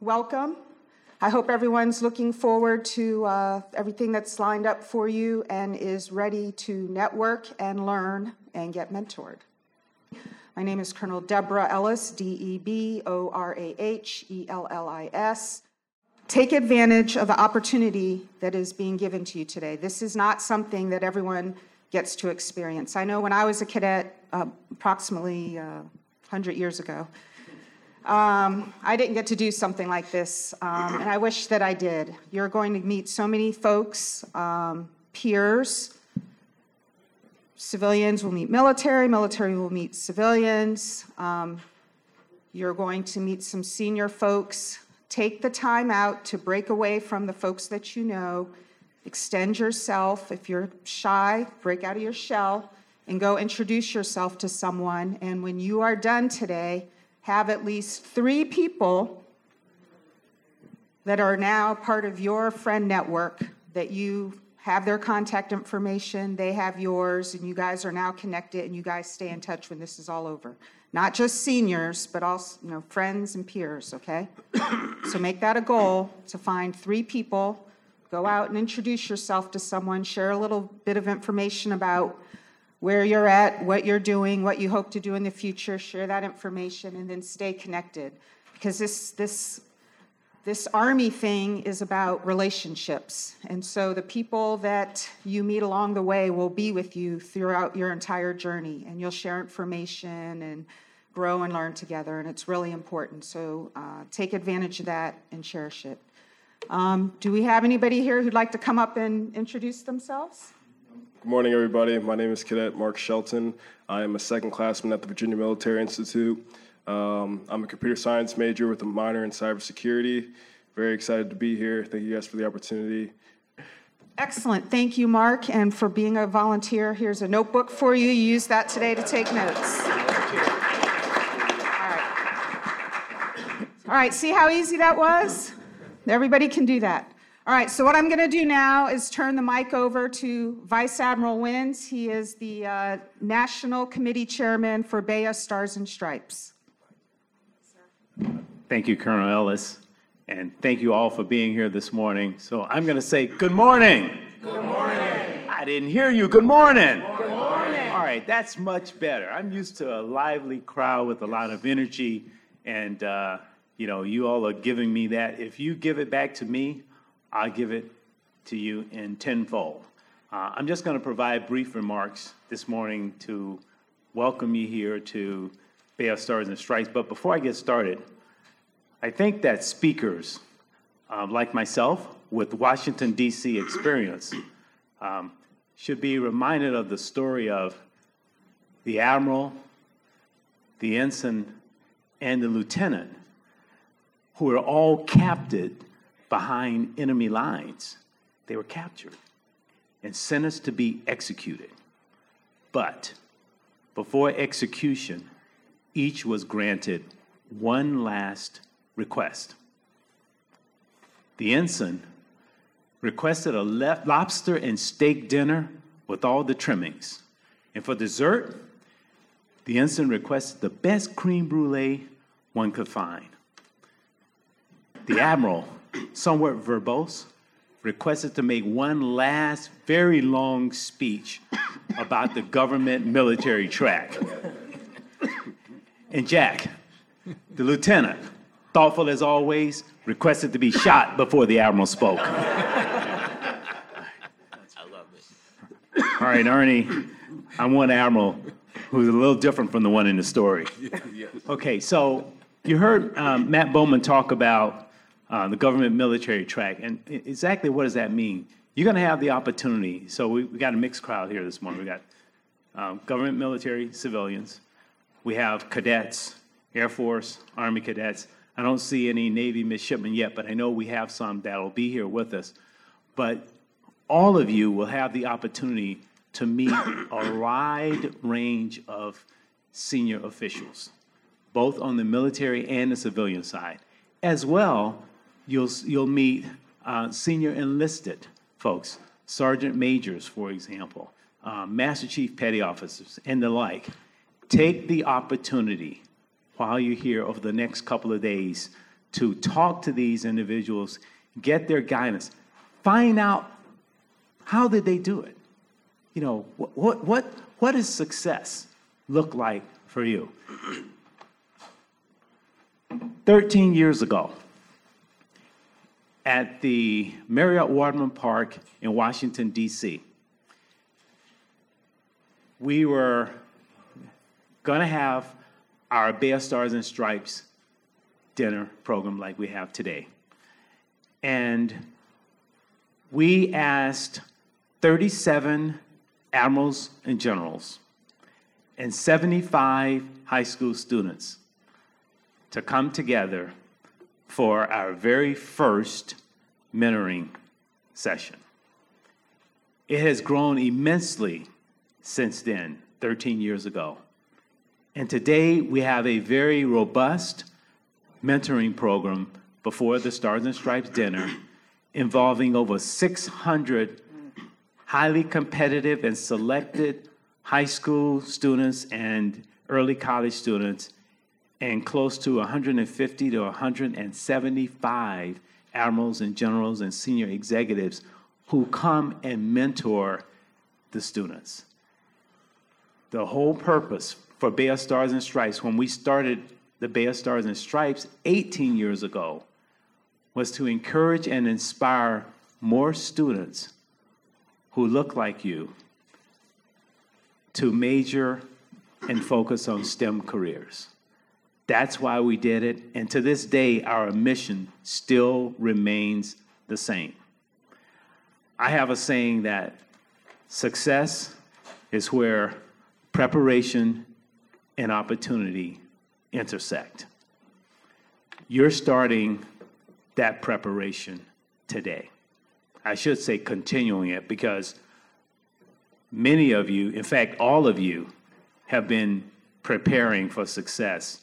welcome. I hope everyone's looking forward to uh, everything that's lined up for you and is ready to network and learn and get mentored. My name is Colonel Deborah Ellis, D E B O R A H E L L I S. Take advantage of the opportunity that is being given to you today. This is not something that everyone gets to experience. I know when I was a cadet, uh, approximately uh, 100 years ago, um, I didn't get to do something like this, um, and I wish that I did. You're going to meet so many folks, um, peers. Civilians will meet military, military will meet civilians. Um, you're going to meet some senior folks. Take the time out to break away from the folks that you know. Extend yourself. If you're shy, break out of your shell and go introduce yourself to someone. And when you are done today, have at least three people that are now part of your friend network that you have their contact information, they have yours, and you guys are now connected and you guys stay in touch when this is all over. Not just seniors, but also, you know, friends and peers, okay? so make that a goal to find three people, go out and introduce yourself to someone, share a little bit of information about where you're at, what you're doing, what you hope to do in the future, share that information, and then stay connected. Because this, this, this Army thing is about relationships. And so the people that you meet along the way will be with you throughout your entire journey, and you'll share information and grow and learn together, and it's really important. So uh, take advantage of that and cherish it. Um, do we have anybody here who'd like to come up and introduce themselves? Good morning, everybody. My name is Cadet Mark Shelton. I am a second classman at the Virginia Military Institute. Um, I'm a computer science major with a minor in cybersecurity. Very excited to be here. Thank you guys for the opportunity. Excellent. Thank you, Mark, and for being a volunteer. Here's a notebook for you. Use that today to take notes. All right. All right, see how easy that was? Everybody can do that. All right, so what I'm going to do now is turn the mic over to Vice Admiral Wins. He is the uh, National Committee Chairman for BEYA Stars and Stripes. Thank you, Colonel Ellis, and thank you all for being here this morning. So I'm going to say good morning. Good morning. I didn't hear you. Good morning. Good morning. All right, that's much better. I'm used to a lively crowd with a lot of energy, and uh, you know, you all are giving me that. If you give it back to me, I give it to you in tenfold. Uh, I'm just going to provide brief remarks this morning to welcome you here to BEYA Stars and Stripes. But before I get started, I think that speakers um, like myself with Washington, D.C. experience um, should be reminded of the story of the admiral, the ensign, and the lieutenant who were all captured behind enemy lines. They were captured and sentenced to be executed. But before execution, each was granted one last request. The ensign requested a lobster and steak dinner with all the trimmings. And for dessert, the ensign requested the best cream brulee one could find. The admiral somewhat verbose, requested to make one last very long speech about the government military track. And Jack, the lieutenant, thoughtful as always, requested to be shot before the admiral spoke. I love it. All right, Ernie, I'm one admiral who's a little different from the one in the story. Okay, so you heard um, Matt Bowman talk about uh, the government military track. And exactly what does that mean? You're going to have the opportunity. So we, we got a mixed crowd here this morning. We got um, government, military, civilians. We have cadets, Air Force, Army cadets. I don't see any Navy midshipmen yet, but I know we have some that'll be here with us. But all of you will have the opportunity to meet a wide range of senior officials, both on the military and the civilian side, as well you'll, you'll meet uh, senior enlisted folks, sergeant majors, for example, uh, master chief petty officers, and the like. Take the opportunity while you're here over the next couple of days to talk to these individuals, get their guidance, find out how did they do it? You know, what, what, what, what does success look like for you? 13 years ago, at the Marriott Wardman Park in Washington, D.C., we were going to have our BEYA Stars and Stripes dinner program like we have today. And we asked 37 admirals and generals and 75 high school students to come together for our very first mentoring session. It has grown immensely since then, 13 years ago. And today we have a very robust mentoring program before the Stars and Stripes dinner involving over 600 highly competitive and selected high school students and early college students and close to 150 to 175 admirals and generals and senior executives who come and mentor the students. The whole purpose for BEYA Stars and Stripes, when we started the BEYA Stars and Stripes 18 years ago, was to encourage and inspire more students who look like you to major and focus on STEM careers. That's why we did it. And to this day, our mission still remains the same. I have a saying that success is where preparation and opportunity intersect. You're starting that preparation today. I should say continuing it because many of you, in fact, all of you, have been preparing for success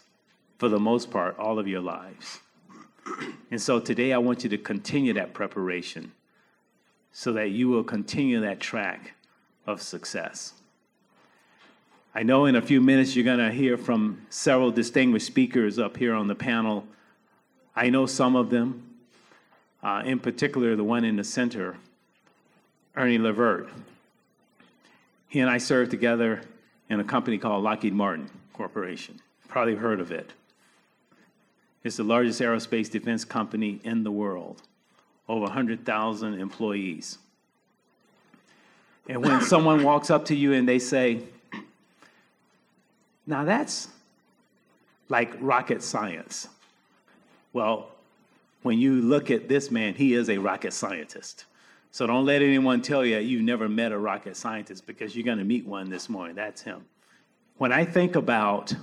for the most part, all of your lives. And so today I want you to continue that preparation so that you will continue that track of success. I know in a few minutes you're going to hear from several distinguished speakers up here on the panel. I know some of them, uh, in particular, the one in the center, Ernie Levert. He and I served together in a company called Lockheed Martin Corporation. Probably heard of it. It's the largest aerospace defense company in the world, over 100,000 employees. And when someone walks up to you and they say, now that's like rocket science. Well, when you look at this man, he is a rocket scientist. So don't let anyone tell you you've never met a rocket scientist because you're going to meet one this morning. That's him. When I think about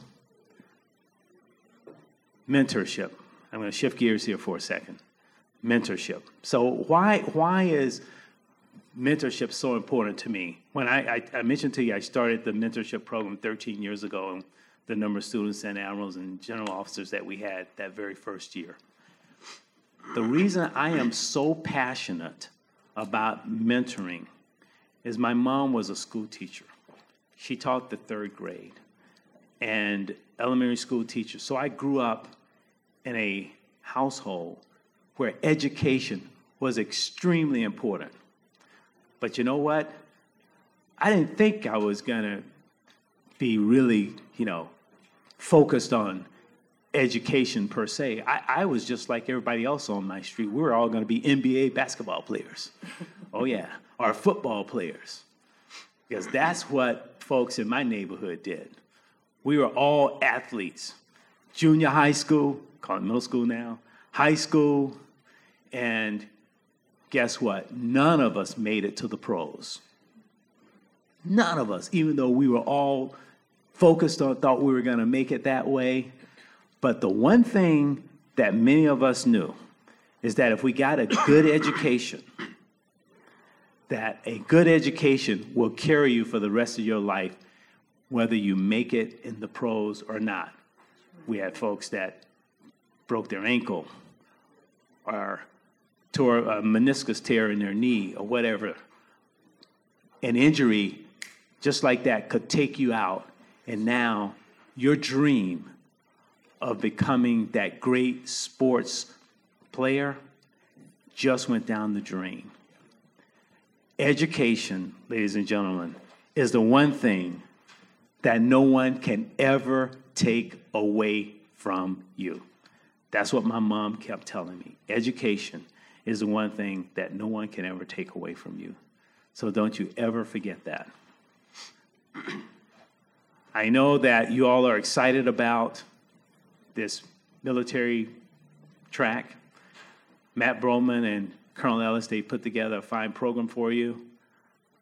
mentorship. I'm going to shift gears here for a second. Mentorship. So why why is mentorship so important to me? When I, I, I mentioned to you I started the mentorship program 13 years ago and the number of students and admirals and general officers that we had that very first year. The reason I am so passionate about mentoring is my mom was a school teacher. She taught the third grade and elementary school teacher. So I grew up in a household where education was extremely important. But you know what? I didn't think I was going to be really, you know, focused on education per se. I, I, was just like everybody else on my street. We were all going to be NBA basketball players. oh, yeah. Or football players. Because that's what folks in my neighborhood did. We were all athletes. Junior high school, call it middle school now, high school, and guess what? None of us made it to the pros. None of us, even though we were all focused on, thought we were going to make it that way. But the one thing that many of us knew is that if we got a good education, that a good education will carry you for the rest of your life, whether you make it in the pros or not. We had folks that broke their ankle or tore a meniscus tear in their knee or whatever. An injury just like that could take you out. And now your dream of becoming that great sports player just went down the drain. Education, ladies and gentlemen, is the one thing that no one can ever take away from you. That's what my mom kept telling me. Education is the one thing that no one can ever take away from you. So don't you ever forget that. I know that you all are excited about this military track. Matt Broman and Colonel Ellis, they put together a fine program for you.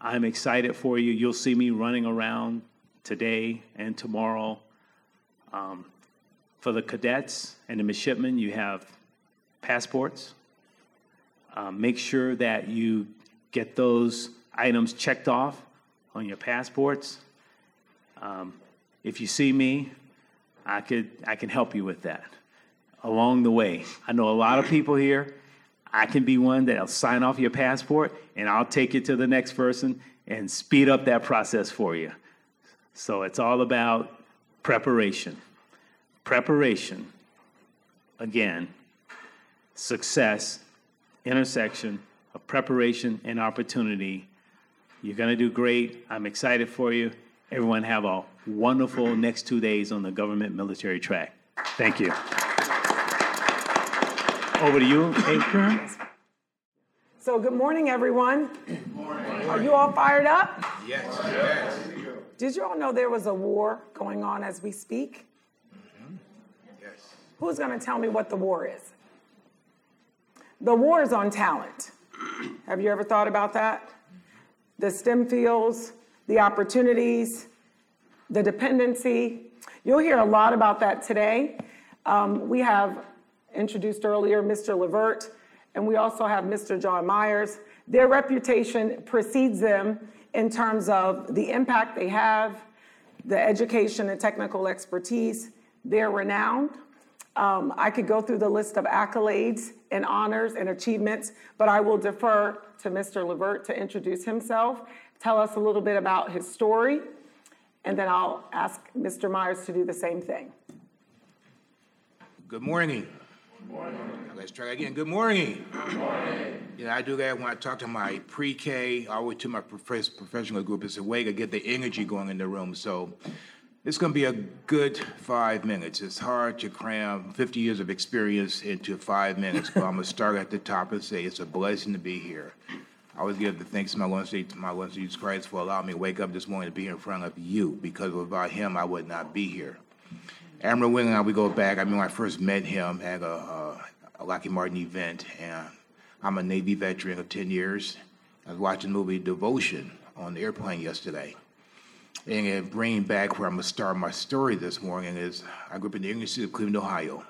I'm excited for you. You'll see me running around today and tomorrow. Um, for the cadets and the midshipmen, you have passports. Um, make sure that you get those items checked off on your passports. Um, if you see me, I could I can help you with that along the way. I know a lot of people here. I can be one that'll sign off your passport and I'll take it to the next person and speed up that process for you. So it's all about preparation. Preparation, again, success, intersection of preparation and opportunity. You're going to do great. I'm excited for you. Everyone have a wonderful next two days on the government military track. Thank you. Over to you, Adrian. So, good morning, everyone. Good morning. Are you all fired up? Yes, yes. Did you all know there was a war going on as we speak? Yes. Who's going to tell me what the war is? The war is on talent. Have you ever thought about that? The STEM fields, the opportunities, the dependency. You'll hear a lot about that today. Um, we have introduced earlier Mr. Levert, and we also have Mr. John Myers. Their reputation precedes them in terms of the impact they have, the education and technical expertise. They're renowned. Um, I could go through the list of accolades and honors and achievements, but I will defer to Mr. Levert to introduce himself, tell us a little bit about his story, and then I'll ask Mr. Myers to do the same thing. Good morning. Let's try again. Good morning. Good morning. You know, I do that when I talk to my pre-K, all the way to my professional group. It's a way to get the energy going in the room. So it's going to be a good five minutes. It's hard to cram 50 years of experience into five minutes, but I'm going to start at the top and say it's a blessing to be here. I always give the thanks to my Lord, to my Lord Jesus Christ for allowing me to wake up this morning to be in front of you, because without him, I would not be here. Admiral Wing and I, we go back. I mean, I first met him at a, a, a Lockheed Martin event, and I'm a Navy veteran of 10 years. I was watching the movie Devotion on the airplane yesterday. And it bringing back where I'm going to start my story this morning is I grew up in the English city of Cleveland, Ohio.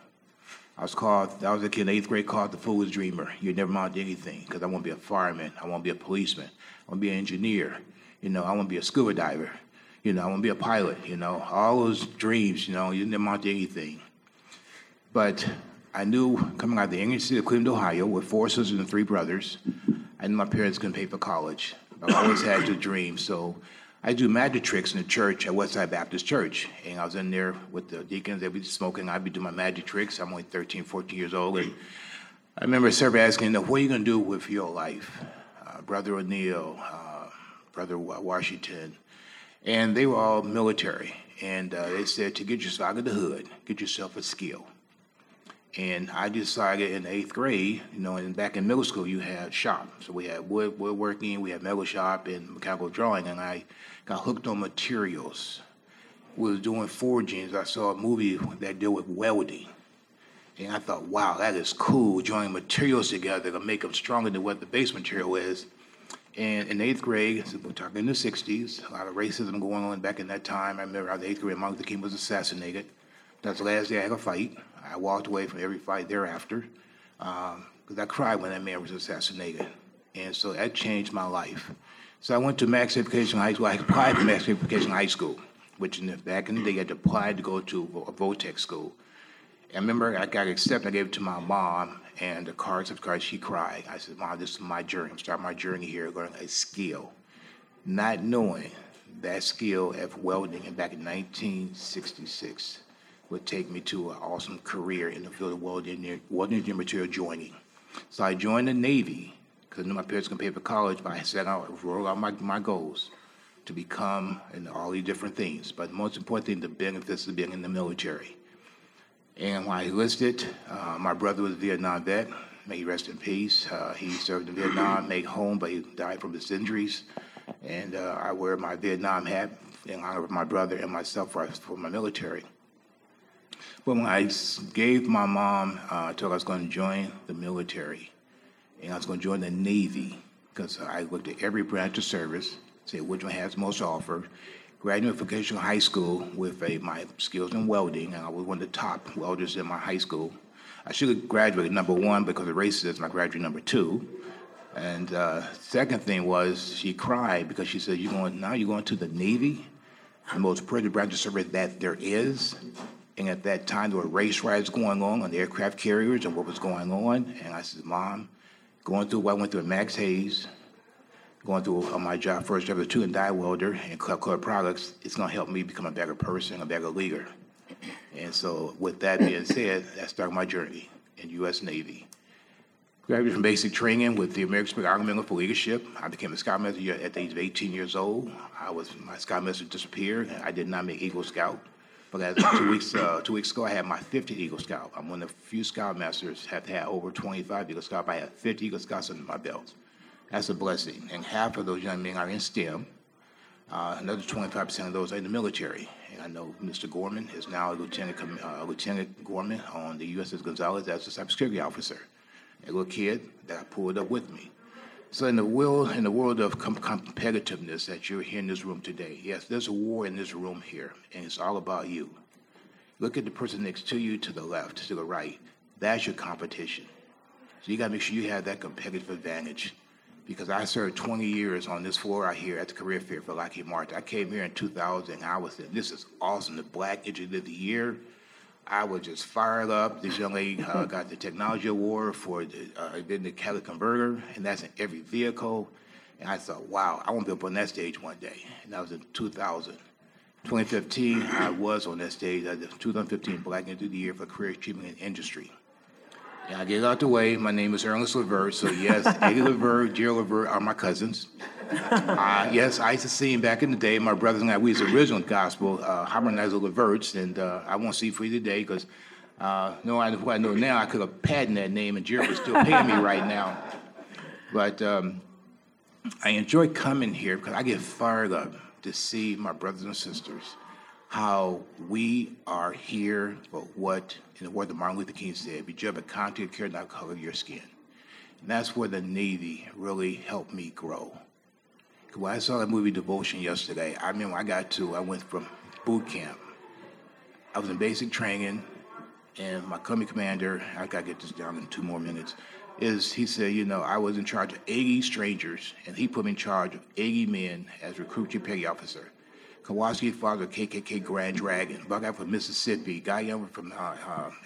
I was called, I was a kid in eighth grade called the foolish dreamer. You never amount to anything because I want to be a fireman. I want to be a policeman. I want to be an engineer. You know, I want to be a scuba diver. You know, I want to be a pilot. You know, all those dreams, you know, you never amount to anything. But I knew coming out of the English city of Cleveland, Ohio, with four sisters and three brothers, I knew my parents couldn't pay for college. I always had to dream. So I do magic tricks in the church at Westside Baptist Church. And I was in there with the deacons. They'd be smoking. I'd be doing my magic tricks. I'm only 13, 14 years old. And I remember server asking, what are you going to do with your life? Uh, Brother O'Neill, uh, Brother Washington. And they were all military. And uh, they said, to get yourself out of the hood, get yourself a skill. And I decided in eighth grade, you know, and back in middle school, you had shop. So we had wood, woodworking, we had metal shop, and mechanical drawing. And I got hooked on materials. Was doing forgings. I saw a movie that dealt with welding. And I thought, wow, that is cool, joining materials together to make them stronger than what the base material is. And in eighth grade, so we're talking in the 60s, a lot of racism going on back in that time. I remember in eighth grade, Martin Luther King was assassinated. That's the last day I had a fight. I walked away from every fight thereafter because um, I cried when that man was assassinated. And so that changed my life. So I went to Max Education High School. I applied for Max Education High School, which in the, back in the day, you had to apply to go to a Votech school. I remember I got accepted. I gave it to my mom, and the cards of cards, she cried. I said, Mom, this is my journey. I'm starting my journey here, learning a skill. Not knowing that skill of welding and back in 1966 would take me to an awesome career in the field of welding welding engineer material joining. So I joined the Navy because I knew my parents could pay for college, but I set out, wrote out my, my goals to become and all these different things. But the most important thing, the benefits of being in the military. And when I enlisted, uh, my brother was a Vietnam vet. May he rest in peace. Uh, he served in Vietnam, made home, but he died from his injuries. And uh, I wear my Vietnam hat in honor of my brother and myself for, for my military. But when I gave my mom, uh, I told her I was going to join the military, and I was going to join the Navy because I looked at every branch of service, see which one has most to offer. Graduated from vocational high school with a, my skills in welding, and I was one of the top welders in my high school. I should have graduated number one because of racism. I graduated number two. And uh, second thing was she cried because she said, "You're going now? You're going to the Navy, the most present branch of service that there is." And at that time, there were race riots going on on the aircraft carriers and what was going on. And I said, "Mom, going through what I went through at Max Hayes, going through uh, my job, first job as a tool and die welder and Club Club Products, it's going to help me become a better person, a better leader." And so, with that being said, that started my journey in U.S. Navy. Graduated from basic training with the American Spirit Medal for Leadership. I became a Scoutmaster at the age of 18 years old. I was my Scoutmaster disappeared. I did not make Eagle Scout. But as two weeks uh, two weeks ago, I had my 50th Eagle Scout. I'm one of the few Scoutmasters have had over 25 Eagle Scouts. I have 50 Eagle Scouts under my belt. That's a blessing. And half of those young men are in STEM. Uh, another 25% of those are in the military. And I know Mr. Gorman is now Lieutenant, uh, Lieutenant Gorman on the USS Gonzalez as a cybersecurity officer. A little kid that I pulled up with me. So in the world, in the world of com- competitiveness that you're here in this room today, yes, there's a war in this room here, and it's all about you. Look at the person next to you, to the left, to the right. That's your competition. So you got to make sure you have that competitive advantage. Because I served 20 years on this floor out here at the career fair for Lockheed Martin. I came here in 2000 and I was saying, this is awesome. The Black Engineer of the Year. I was just fired up. This young lady uh, got the technology award for the, uh, the catalytic converter, and that's in every vehicle. And I thought, wow, I want to be up on that stage one day. And that was in 2000. 2015, I was on that stage at the 2015 Black Engineer of the Year for Career Achievement in Industry. And I get out the way. My name is Ernest Levert. So yes, Eddie Levert, Gerald Levert are my cousins. Uh, yes, I used to sing back in the day. My brothers and I, we was the original gospel, uh, harmonizer Leverts, and uh, I won't see for you today because uh, knowing what I know now, I could have patented that name, and Gerald was still paying me right now. But um, I enjoy coming here because I get fired up to see my brothers and sisters how we are here for what, in the word of Martin Luther King said, be judged by content, care, not color your skin. And that's where the Navy really helped me grow. When I saw that movie Devotion yesterday, I remember I got to, I went from boot camp. I was in basic training, and my company commander, I gotta get this down in two more minutes, is he said, you know, I was in charge of 80 strangers, and he put me in charge of 80 men as recruiting petty officer. Kowalski father KKK Grand Dragon, Buckeye from Mississippi, Guy from uh,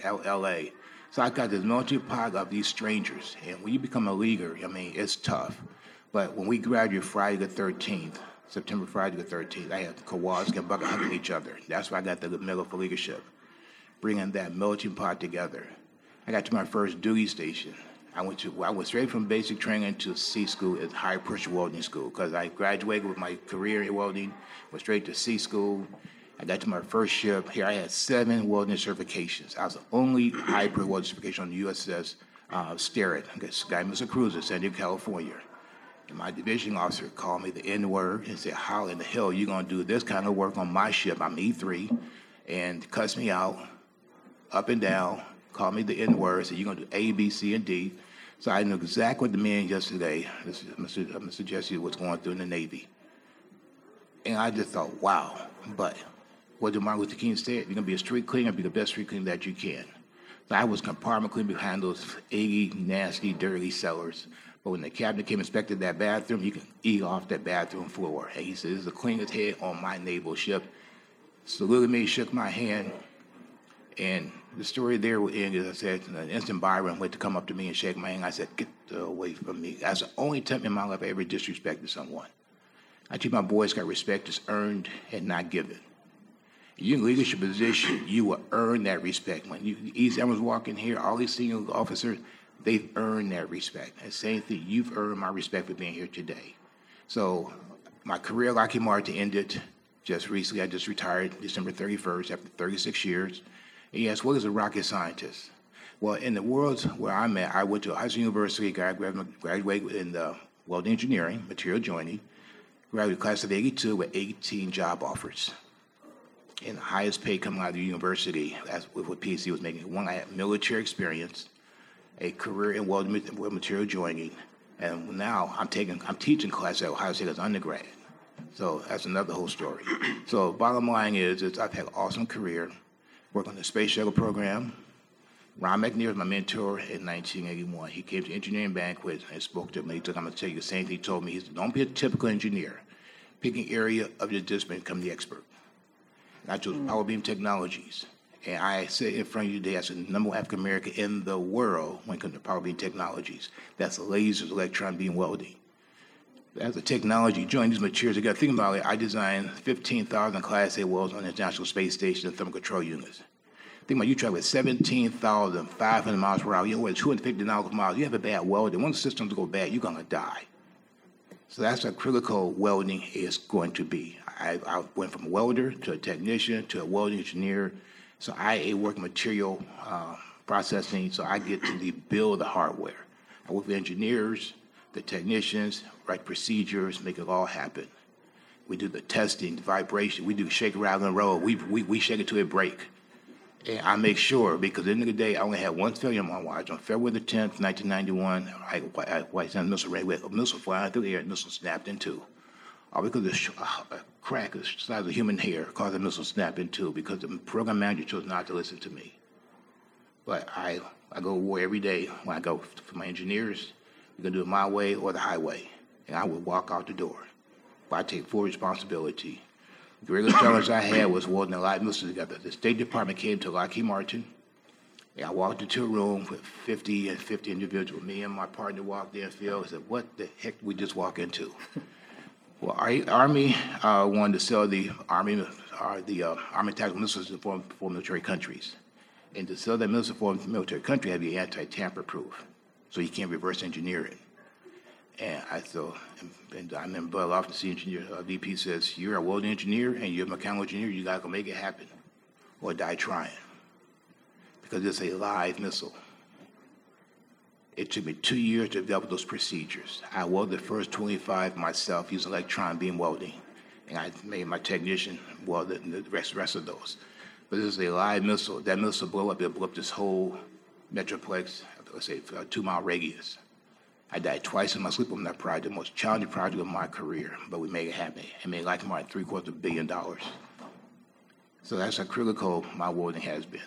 uh, L.A. So I got this melting pot of these strangers, and when you become a leader, I mean, it's tough. But when we graduated Friday the 13th, September Friday the 13th, I had Kowalski and Buckeye hugging each other. That's why I got the medal for leadership, bringing that melting pot together. I got to my first duty station. I went to I went straight from basic training to C school at high pressure welding school because I graduated with my career in welding, went straight to C school. I got to my first ship. Here I had seven welding certifications. I was the only high pressure welding certification on the USS uh, Sterett, Sky Missile Cruiser, San Diego, California. And my division officer called me the N word and said, How in the hell are you to do this kind of work on my ship? I'm E3, and cuts me out up and down, called me the N word, said, You're to do A, B, C, and D. So I knew exactly what the man yesterday, Mr. Uh, Mr. Jesse, was going through in the Navy. And I just thought, wow. But what did Martin Luther King say? You're going to be a street cleaner, be the best street cleaner that you can. So I was compartment cleaning behind those eggy, nasty, dirty cellars. But when the captain came and inspected that bathroom, he could eat off that bathroom floor. And he said, This is the cleanest head on my naval ship. Saluted me, shook my hand, and the story there will end, as I said, an ensign Byron went to come up to me and shake my hand. I said, Get away from me. That's the only time in my life I ever disrespected someone. I teach my boys Scout respect is earned and not given. You're in a leadership position, you will earn that respect. When you, East Evans walk in here, all these senior officers, they've earned that respect. And same thing, you've earned my respect for being here today. So my career at Lockheed Martin ended just recently. I just retired December 31st after 36 years. And yes, what is a rocket scientist? Well, in the world where I'm at, I went to Hudson University, graduated in the welding engineering, material joining, graduated class of 82 with 18 job offers. And the highest pay coming out of the university, that's what what PC was making. One, I had military experience, a career in welding material joining, and now I'm taking, I'm teaching class at Ohio State as undergrad. So that's another whole story. So bottom line is, is I've had an awesome career, worked on the space shuttle program. Ron McNair was my mentor in 1981. He came to engineering banquet and spoke to me. He said, I'm going to tell you the same thing he told me. He said, don't be a typical engineer. Pick an area of your discipline, become the expert. And I chose hmm. Power Beam Technologies. And I sit in front of you today as the number one African American in the world when it comes to Power Beam Technologies. That's lasers, electron beam welding. As a technology, join these materials together. Think about it. I designed 15,000 Class A welds on the International Space Station and thermal control units. Think about you travel at 17,500 miles per hour. You're at 250 nautical miles. You have a bad weld, and once the systems go bad, you're going to die. So that's how critical welding is going to be. I, I went from a welder to a technician to a welding engineer. So I work material uh, processing, so I get to the build the hardware. I work with engineers, the technicians, write procedures, make it all happen. We do the testing, the vibration. We do shake, rattle, and roll. We, we, we shake it to it break. And I make sure, because at the end of the day, I only had one failure on my watch. On February the 10th, 1991, I, I, White Sands missile range with a missile flying through the air, missile snapped in two. All because a, sh- uh, a crack the size of human hair caused the missile snap in two because the program manager chose not to listen to me. But I, I go to war every day when I go for my engineers. Going to do it my way or the highway. And I would walk out the door. But I take full responsibility. The greatest challenge I had was welding a lot of missiles together. The State Department came to Lockheed Martin. And I walked into a room with 50 and 50 individuals. Me and my partner walked in, Phil, and said, what the heck did we just walk into? Well, our Army uh, wanted to sell the Army, uh, the uh, Army tactical missiles to foreign, foreign military countries. And to sell that missile to foreign military country had to be anti-tamper proof. So you can't reverse engineer it. And I thought, and I remember Bud Lofton, the engineer, uh, VP says, you're a welding engineer and you're a mechanical engineer, you gotta go make it happen or die trying. Because it's a live missile. It took me two years to develop those procedures. I welded the first 25 myself using electron beam welding. And I made my technician weld the rest, rest of those. But this is a live missile. That missile blew up, it blew up this whole metroplex, let's say, a two mile radius. I died twice in my sleep on that project, the most challenging project of my career, but we made it happen. It made Lockheed Martin three quarters of a billion dollars. So that's how critical my welding has been.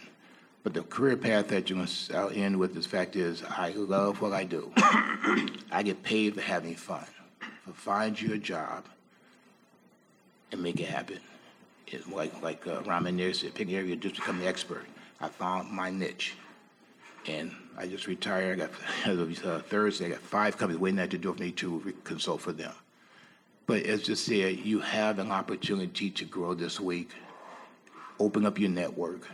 But the career path that you're going to end with this fact is I love what I do. I get paid for having fun. So find you a job and make it happen. It's like like uh, Ramen there said, pick an area, just become the expert. I found my niche. And I just retired. I got as of uh, Thursday. I got five companies waiting at the door for me to consult for them. But as just said, you have an opportunity to grow this week. Open up your network.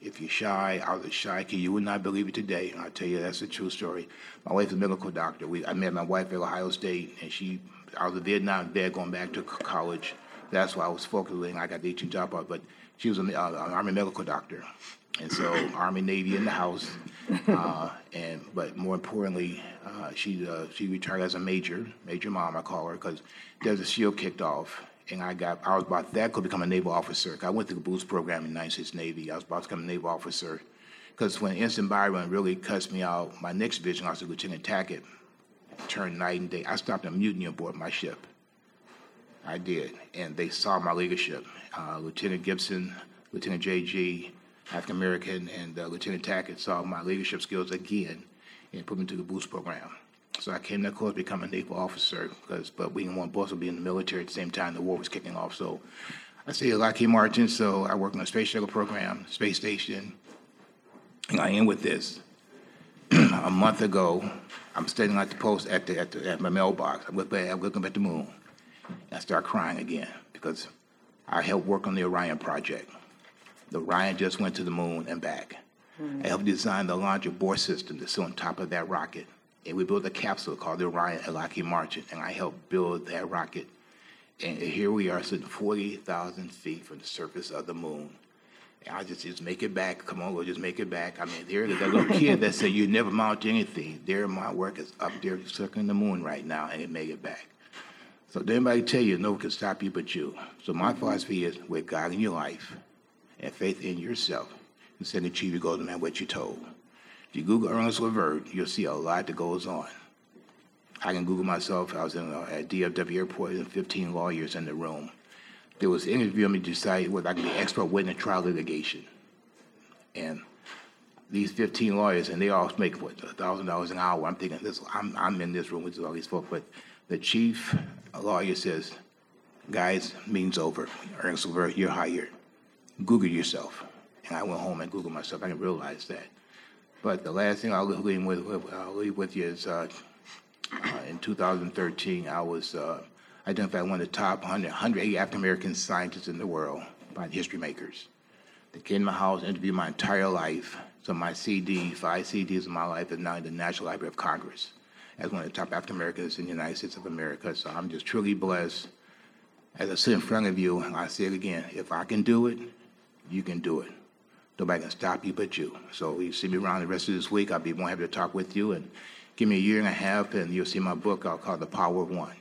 If you're shy, I was shy kid. You would not believe it today. I'll tell you that's a true story. My wife is a medical doctor. We, I met my wife at Ohio State, and she, I was a Vietnam vet going back to college. That's why I was focusing. I got the 18 job out, but she was uh, an Army medical doctor. And so Army Navy in the house, uh, and but more importantly, uh, she uh, she retired as a major, major mom I call her, because there's a shield kicked off, and I got I was about that could become a naval officer. I went through the BOOST program in United States Navy. I was about to become a naval officer, because when ensign Byron really cussed me out, my next vision I was a Lieutenant Tackett, turned night and day. I stopped a mutiny aboard my ship. I did, and they saw my leadership. Uh, Lieutenant Gibson, Lieutenant J.G., African American, and uh, Lieutenant Tackett saw my leadership skills again and put me to the BOOST program. So I came to course become a naval officer, because but we didn't want both to be in the military at the same time the war was kicking off. So I stayed at Lockheed Martin, so I work on the space shuttle program, space station, and I end with this. a month ago, I'm standing at the post at the, at, the, at my mailbox. I'm looking, I'm looking at the moon. And I start crying again because I helped work on the Orion project. The Orion just went to the moon and back. Hmm. I helped design the launch abort system that's on top of that rocket. And we built a capsule called the Orion at Lockheed Martin, and I helped build that rocket. And here we are sitting 40,000 feet from the surface of the moon. And I just, just make it back. Come on, we'll just make it back. I mean, there, that little kid that said you never mount anything. There, my work is up there circling the moon right now, and it made it back. So did anybody tell you no one can stop you but you? So my philosophy is with God in your life and faith in yourself, instead of achieve your goals no matter what you're told. If you Google Ernest Levert, you'll see a lot that goes on. I can Google myself. I was in, uh, at DFW Airport and 15 lawyers in the room. There was an interview me to decide whether I could be expert witness in trial litigation. And these 15 lawyers, and they all make what thousand dollars an hour. I'm thinking this. I'm I'm in this room with all these folks, but the chief lawyer says, "Guys, means over. Ernest Levert, you're hired. Google yourself." And I went home and Googled myself. I didn't realize that. But the last thing I'll leave with, I'll leave with you is uh, uh, in 2013, I was uh, identified one of the top 100, 180 African American scientists in the world by the history makers. They came to my house, interviewed my entire life. So my CD, five CDs of my life, is now in the National Library of Congress as one of the top African Americans in the United States of America. So I'm just truly blessed. As I sit in front of you, I say it again: if I can do it, you can do it. Nobody can stop you but you. So you see me around the rest of this week. I'll be more happy to talk with you and give me a year and a half, and you'll see my book. I'll call The Power of One.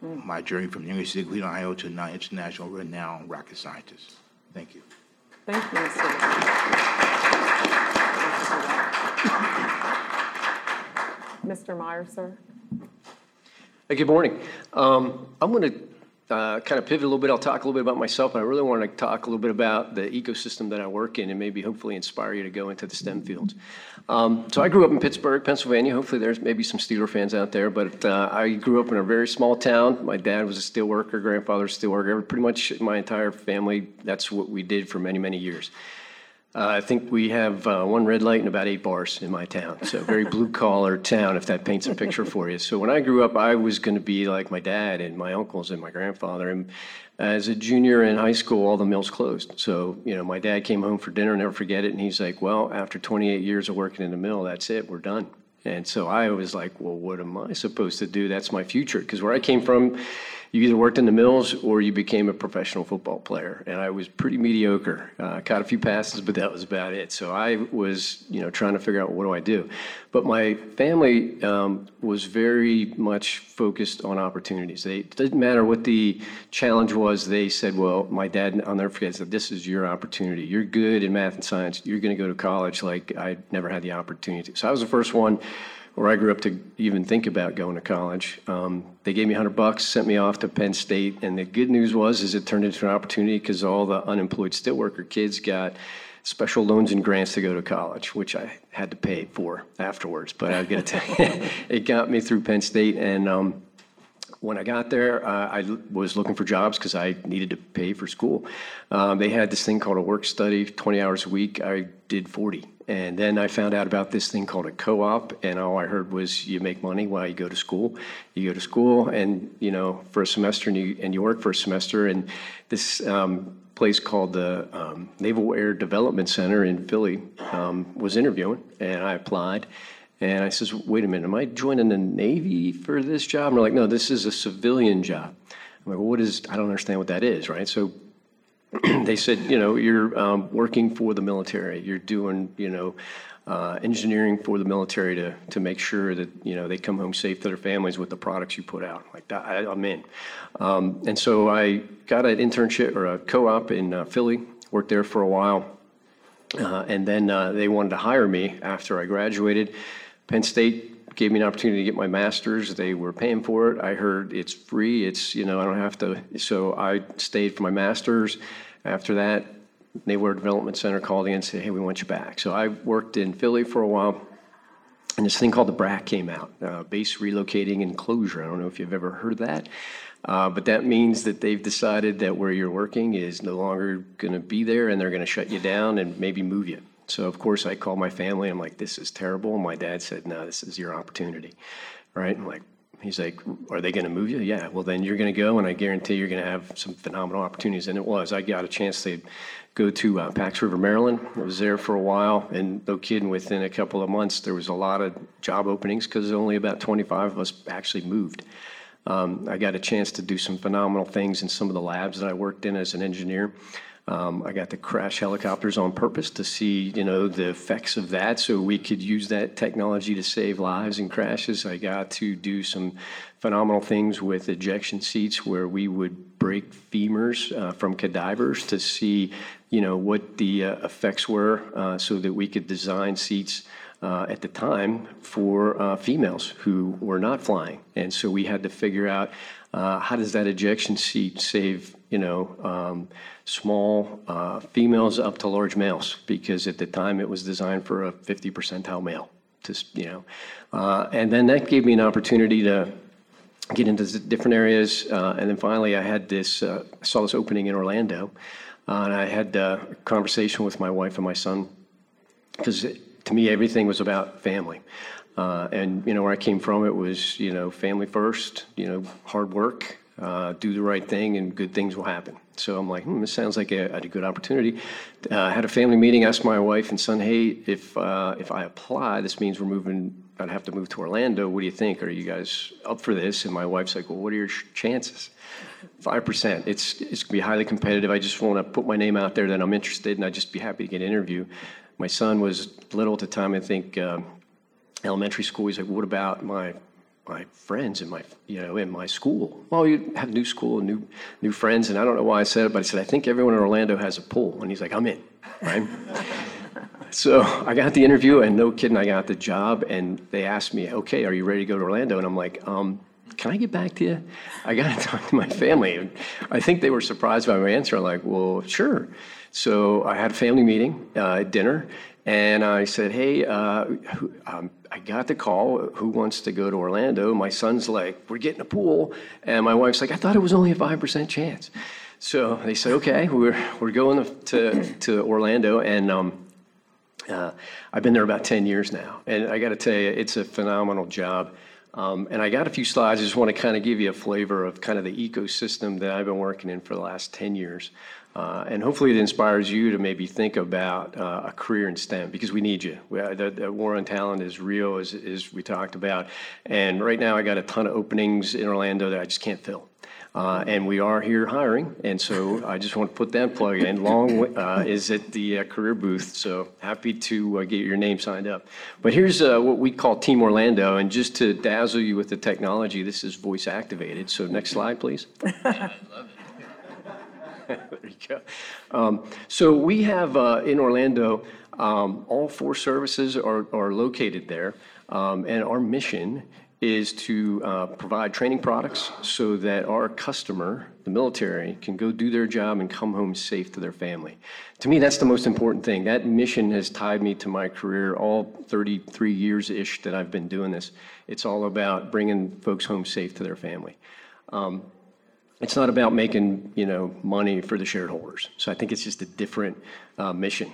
My journey from the University of Cleveland, Ohio, to now international renowned rocket scientist. Thank you. Thank you, Mr. Mr. Meyer, sir? Hey, Good morning. Um, I'm going to kind of pivot a little bit. I'll talk a little bit about myself, but I really want to talk a little bit about the ecosystem that I work in and maybe hopefully inspire you to go into the STEM fields. Um, So I grew up in Pittsburgh, Pennsylvania. Hopefully there's maybe some Steeler fans out there, but uh, I grew up in a very small town. My dad was a steel worker, grandfather was a steel worker. Pretty much my entire family, that's what we did for many, many years. Uh, I think we have uh, one red light and about eight bars in my town. So very blue collar town, if that paints a picture for you. So when I grew up, I was going to be like my dad and my uncles and my grandfather. And as a junior in high school, all the mills closed. So you know, my dad came home for dinner, never forget it, and he's like, "Well, after 28 years of working in the mill, that's it, we're done." And so I was like, "Well, what am I supposed to do? That's my future." Because where I came from, you either worked in the mills or you became a professional football player. And I was pretty mediocre. Uh, caught a few passes, but that was about it. So I was, you know, trying to figure out what do I do. But my family um, was very much focused on opportunities. They, it didn't matter what the challenge was. They said, well, my dad, I'll never forget, said, this is your opportunity. You're good in math and science. You're going to go to college. Like I never had the opportunity. So I was the first one where I grew up to even think about going to college. Um, they gave me 100 bucks, sent me off to Penn State, and the good news was is it turned into an opportunity because all the unemployed steelworker kids got special loans and grants to go to college, which I had to pay for afterwards. But I got to tell you, it got me through Penn State, and um, when I got there, uh, was looking for jobs because I needed to pay for school. Um, they had this thing called a work study, 20 hours a week. I did 40. And then I found out about this thing called a co-op, and all I heard was you make money while you go to school. You go to school, and you know, for a semester, and you and you work for a semester. And this um, place called the um, Naval Air Development Center in Philly um, was interviewing, and I applied. And I says, wait a minute, am I joining the Navy for this job? And they're like, no, this is a civilian job. I'm like, well, what is, I don't understand what that is, right? So they said, you know, you're um, working for the military. You're doing, you know, uh, engineering for the military to, to make sure that, you know, they come home safe to their families with the products you put out. Like that, I, I'm in. Um, and so I got an internship or a co-op in uh, Philly, worked there for a while. Uh, and then uh, they wanted to hire me after I graduated. Penn State gave me an opportunity to get my master's. They were paying for it. I heard it's free. It's, you know, I don't have to. So I stayed for my master's. After that, Naval Development Center called in and said, hey, we want you back. So I worked in Philly for a while. And this thing called the BRAC came out, uh, Base Relocating Enclosure. I don't know if you've ever heard of that. Uh, but that means that they've decided that where you're working is no longer going to be there and they're going to shut you down and maybe move you. So, of course, I called my family. I'm like, this is terrible. And my dad said, no, this is your opportunity. Right? I'm like, He's like, are they going to move you? Yeah. Well, then you're going to go, and I guarantee you're going to have some phenomenal opportunities. And it was. I got a chance to go to uh, Pax River, Maryland. I was there for a while, and no kidding, within a couple of months, there was a lot of job openings because only about 25 of us actually moved. Um, I got a chance to do some phenomenal things in some of the labs that I worked in as an engineer. Um, I got to crash helicopters on purpose to see, you know, the effects of that, so we could use that technology to save lives in crashes. I got to do some phenomenal things with ejection seats where we would break femurs uh, from cadavers to see, you know, what the uh, effects were, uh, so that we could design seats uh, at the time for uh, females who were not flying. And so we had to figure out uh, how does that ejection seat save, you know, um, small uh, females up to large males? Because at the time it was designed for a 50 percentile male. To, you know, uh, and then that gave me an opportunity to get into different areas. Uh, and then finally, I had this, uh, I saw this opening in Orlando. Uh, and I had a conversation with my wife and my son because to me everything was about family uh, and you know where i came from it was you know family first you know hard work uh, do the right thing and good things will happen so i'm like hmm, this sounds like a, a good opportunity uh, I had a family meeting asked my wife and son hey if uh, if i apply this means we're moving i'd have to move to orlando what do you think are you guys up for this and my wife's like well what are your sh- chances Five percent. It's it's gonna be highly competitive. I just want to put my name out there that I'm interested, and I'd just be happy to get an interview. My son was little at the time. I think um, elementary school. He's like, "What about my my friends in my you know in my school?" Well, you have new school, and new new friends, and I don't know why I said it, but I said I think everyone in Orlando has a pool, and he's like, "I'm in." Right. So I got the interview, and no kidding, I got the job. And they asked me, "Okay, are you ready to go to Orlando?" And I'm like, um, "Can I get back to you? I got to talk to my family." And I think they were surprised by my answer. I'm like, "Well, sure." So I had a family meeting, uh, at dinner, and I said, "Hey, uh, who, um, I got the call. Who wants to go to Orlando?" My son's like, "We're getting a pool," and my wife's like, "I thought it was only a five percent chance." So they said, "Okay, we're we're going to to Orlando," and um, uh, I've been there about 10 years now, and I got to tell you, it's a phenomenal job. Um, and I got a few slides. I just want to kind of give you a flavor of kind of the ecosystem that I've been working in for the last 10 years. Uh, and hopefully it inspires you to maybe think about uh, a career in STEM because we need you. We, uh, the, the war on talent is real, as, as we talked about. And right now I got a ton of openings in Orlando that I just can't fill. Uh, and we are here hiring, and so I just want to put that plug in. Long uh, is at the uh, career booth, so happy to get your name signed up. But here's what we call Team Orlando, and just to dazzle you with the technology, this is voice activated. So next slide, please. There you go. Um, So we have uh, in Orlando, um, all four services are are located there. Um, And our mission is to uh, provide training products so that our customer, the military, can go do their job and come home safe to their family. To me, that's the most important thing. That mission has tied me to my career all 33 years-ish that I've been doing this. It's all about bringing folks home safe to their family it's not about making, you know, money for the shareholders. So I think it's just a different uh, mission.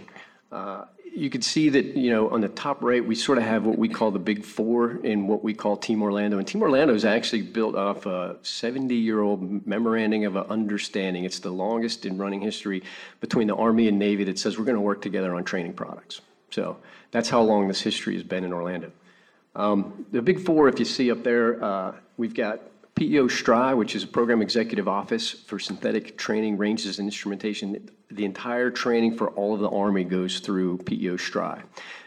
Uh, You could see that, you know, on the top right, we sort of have what we call the Big Four in what we call Team Orlando. And Team Orlando is actually built off a 70-year-old memorandum of understanding. It's the longest in running history between the Army and Navy that says we're going to work together on training products. So that's how long this history has been in Orlando. Um, The Big Four, if you see up there, uh, we've got PEO STRI, which is a Program Executive Office for Synthetic Training, Ranges, and Instrumentation. The entire training for all of the Army goes through PEO STRI.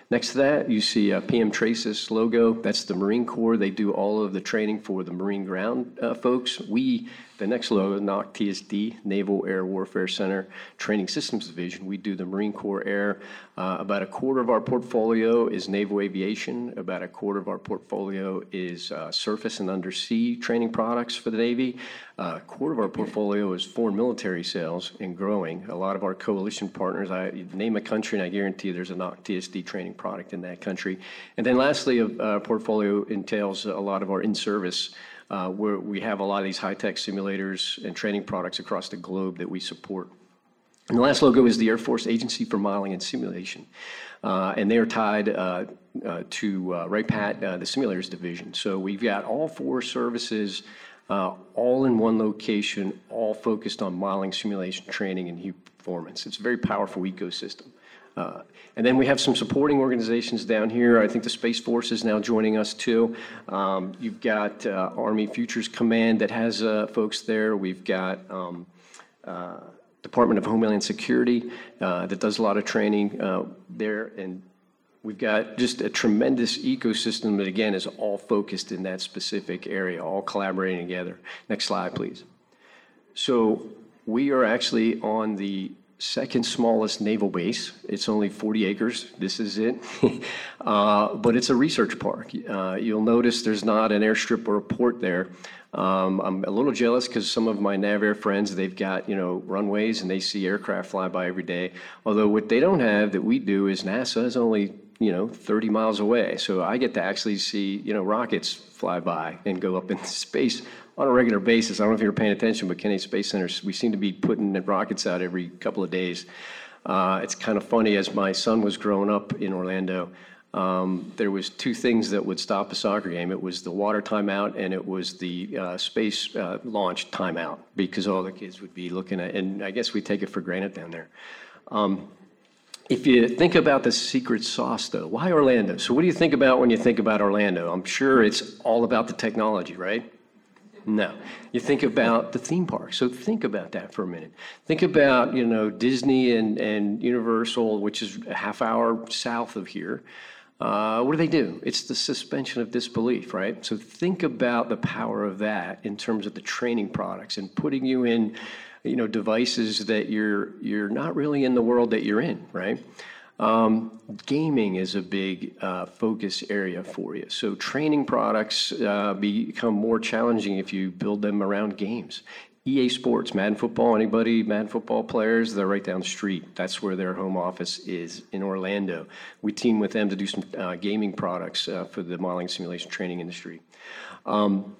Next to that, you see a PM TRASYS logo. That's the Marine Corps. They do all of the training for the Marine ground uh, folks. We, the next logo, NAWCTSD, Naval Air Warfare Center Training Systems Division. We do the Marine Corps Air. Uh, about a quarter of our portfolio is naval aviation. About a quarter of our portfolio is uh, surface and undersea training products for the Navy. Uh, a quarter of our portfolio is foreign military sales and growing. A lot of our coalition partners, I name a country and I guarantee there's a NAWCTSD training product in that country. And then lastly, our portfolio entails a lot of our in-service uh, where we have a lot of these high-tech simulators and training products across the globe that we support. And the last logo is the Air Force Agency for Modeling and Simulation. Uh, and they are tied uh, uh, to uh, Ray Pat, uh, the simulators division. So we've got all four services uh, all in one location, all focused on modeling, simulation, training, and performance. It's a very powerful ecosystem. Uh, And then we have some supporting organizations down here. I think the Space Force is now joining us too. Um, You've got uh, Army Futures Command that has uh, folks there. We've got um, uh, Department of Homeland Security uh, that does a lot of training there. And we've got just a tremendous ecosystem that, again, is all focused in that specific area, all collaborating together. Next slide, please. So we are actually on the second smallest naval base. It's only 40 acres. This is it. Uh, But it's a research park. Uh, You'll notice there's not an airstrip or a port there. Um, I'm a little jealous because some of my NavAir friends, they've got, you know, runways and they see aircraft fly by every day. Although what they don't have that we do is NASA is only, you know, 30 miles away. So I get to actually see, you know, rockets fly by and go up into space on a regular basis. I don't know if you're paying attention, but Kennedy Space Center, we seem to be putting rockets out every couple of days. Uh, it's kind of funny, as my son was growing up in Orlando, um, there was two things that would stop a soccer game. It was the water timeout and it was the uh, space uh, launch timeout because all the kids would be looking at, and I guess we take it for granted down there. Um, if you think about the secret sauce, though, why Orlando? So, what do you think about when you think about Orlando? I'm sure it's all about the technology, right? No. You think about the theme park. So think about that for a minute. Think about, you know, Disney and, and Universal, which is a half hour south of here. Uh, what do they do? It's the suspension of disbelief, right? So think about the power of that in terms of the training products and putting you in, you know, devices that you're you're not really in the world that you're in, right? Um, gaming is a big uh, focus area for you. So training products uh, become more challenging if you build them around games. EA Sports, Madden Football, anybody, Madden Football players, they're right down the street. That's where their home office is in Orlando. We team with them to do some uh, gaming products uh, for the modeling simulation training industry. Um,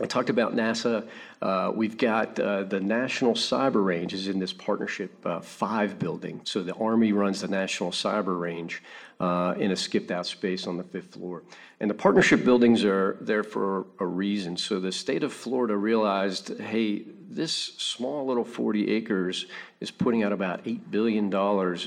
I talked about NASA. Uh, we've got uh, the National Cyber Range is in this partnership uh, five building. So the Army runs the National Cyber Range uh, in a skipped out space on the fifth floor. And the partnership buildings are there for a reason. So the state of Florida realized, hey, this small little 40 acres is putting out about $8 billion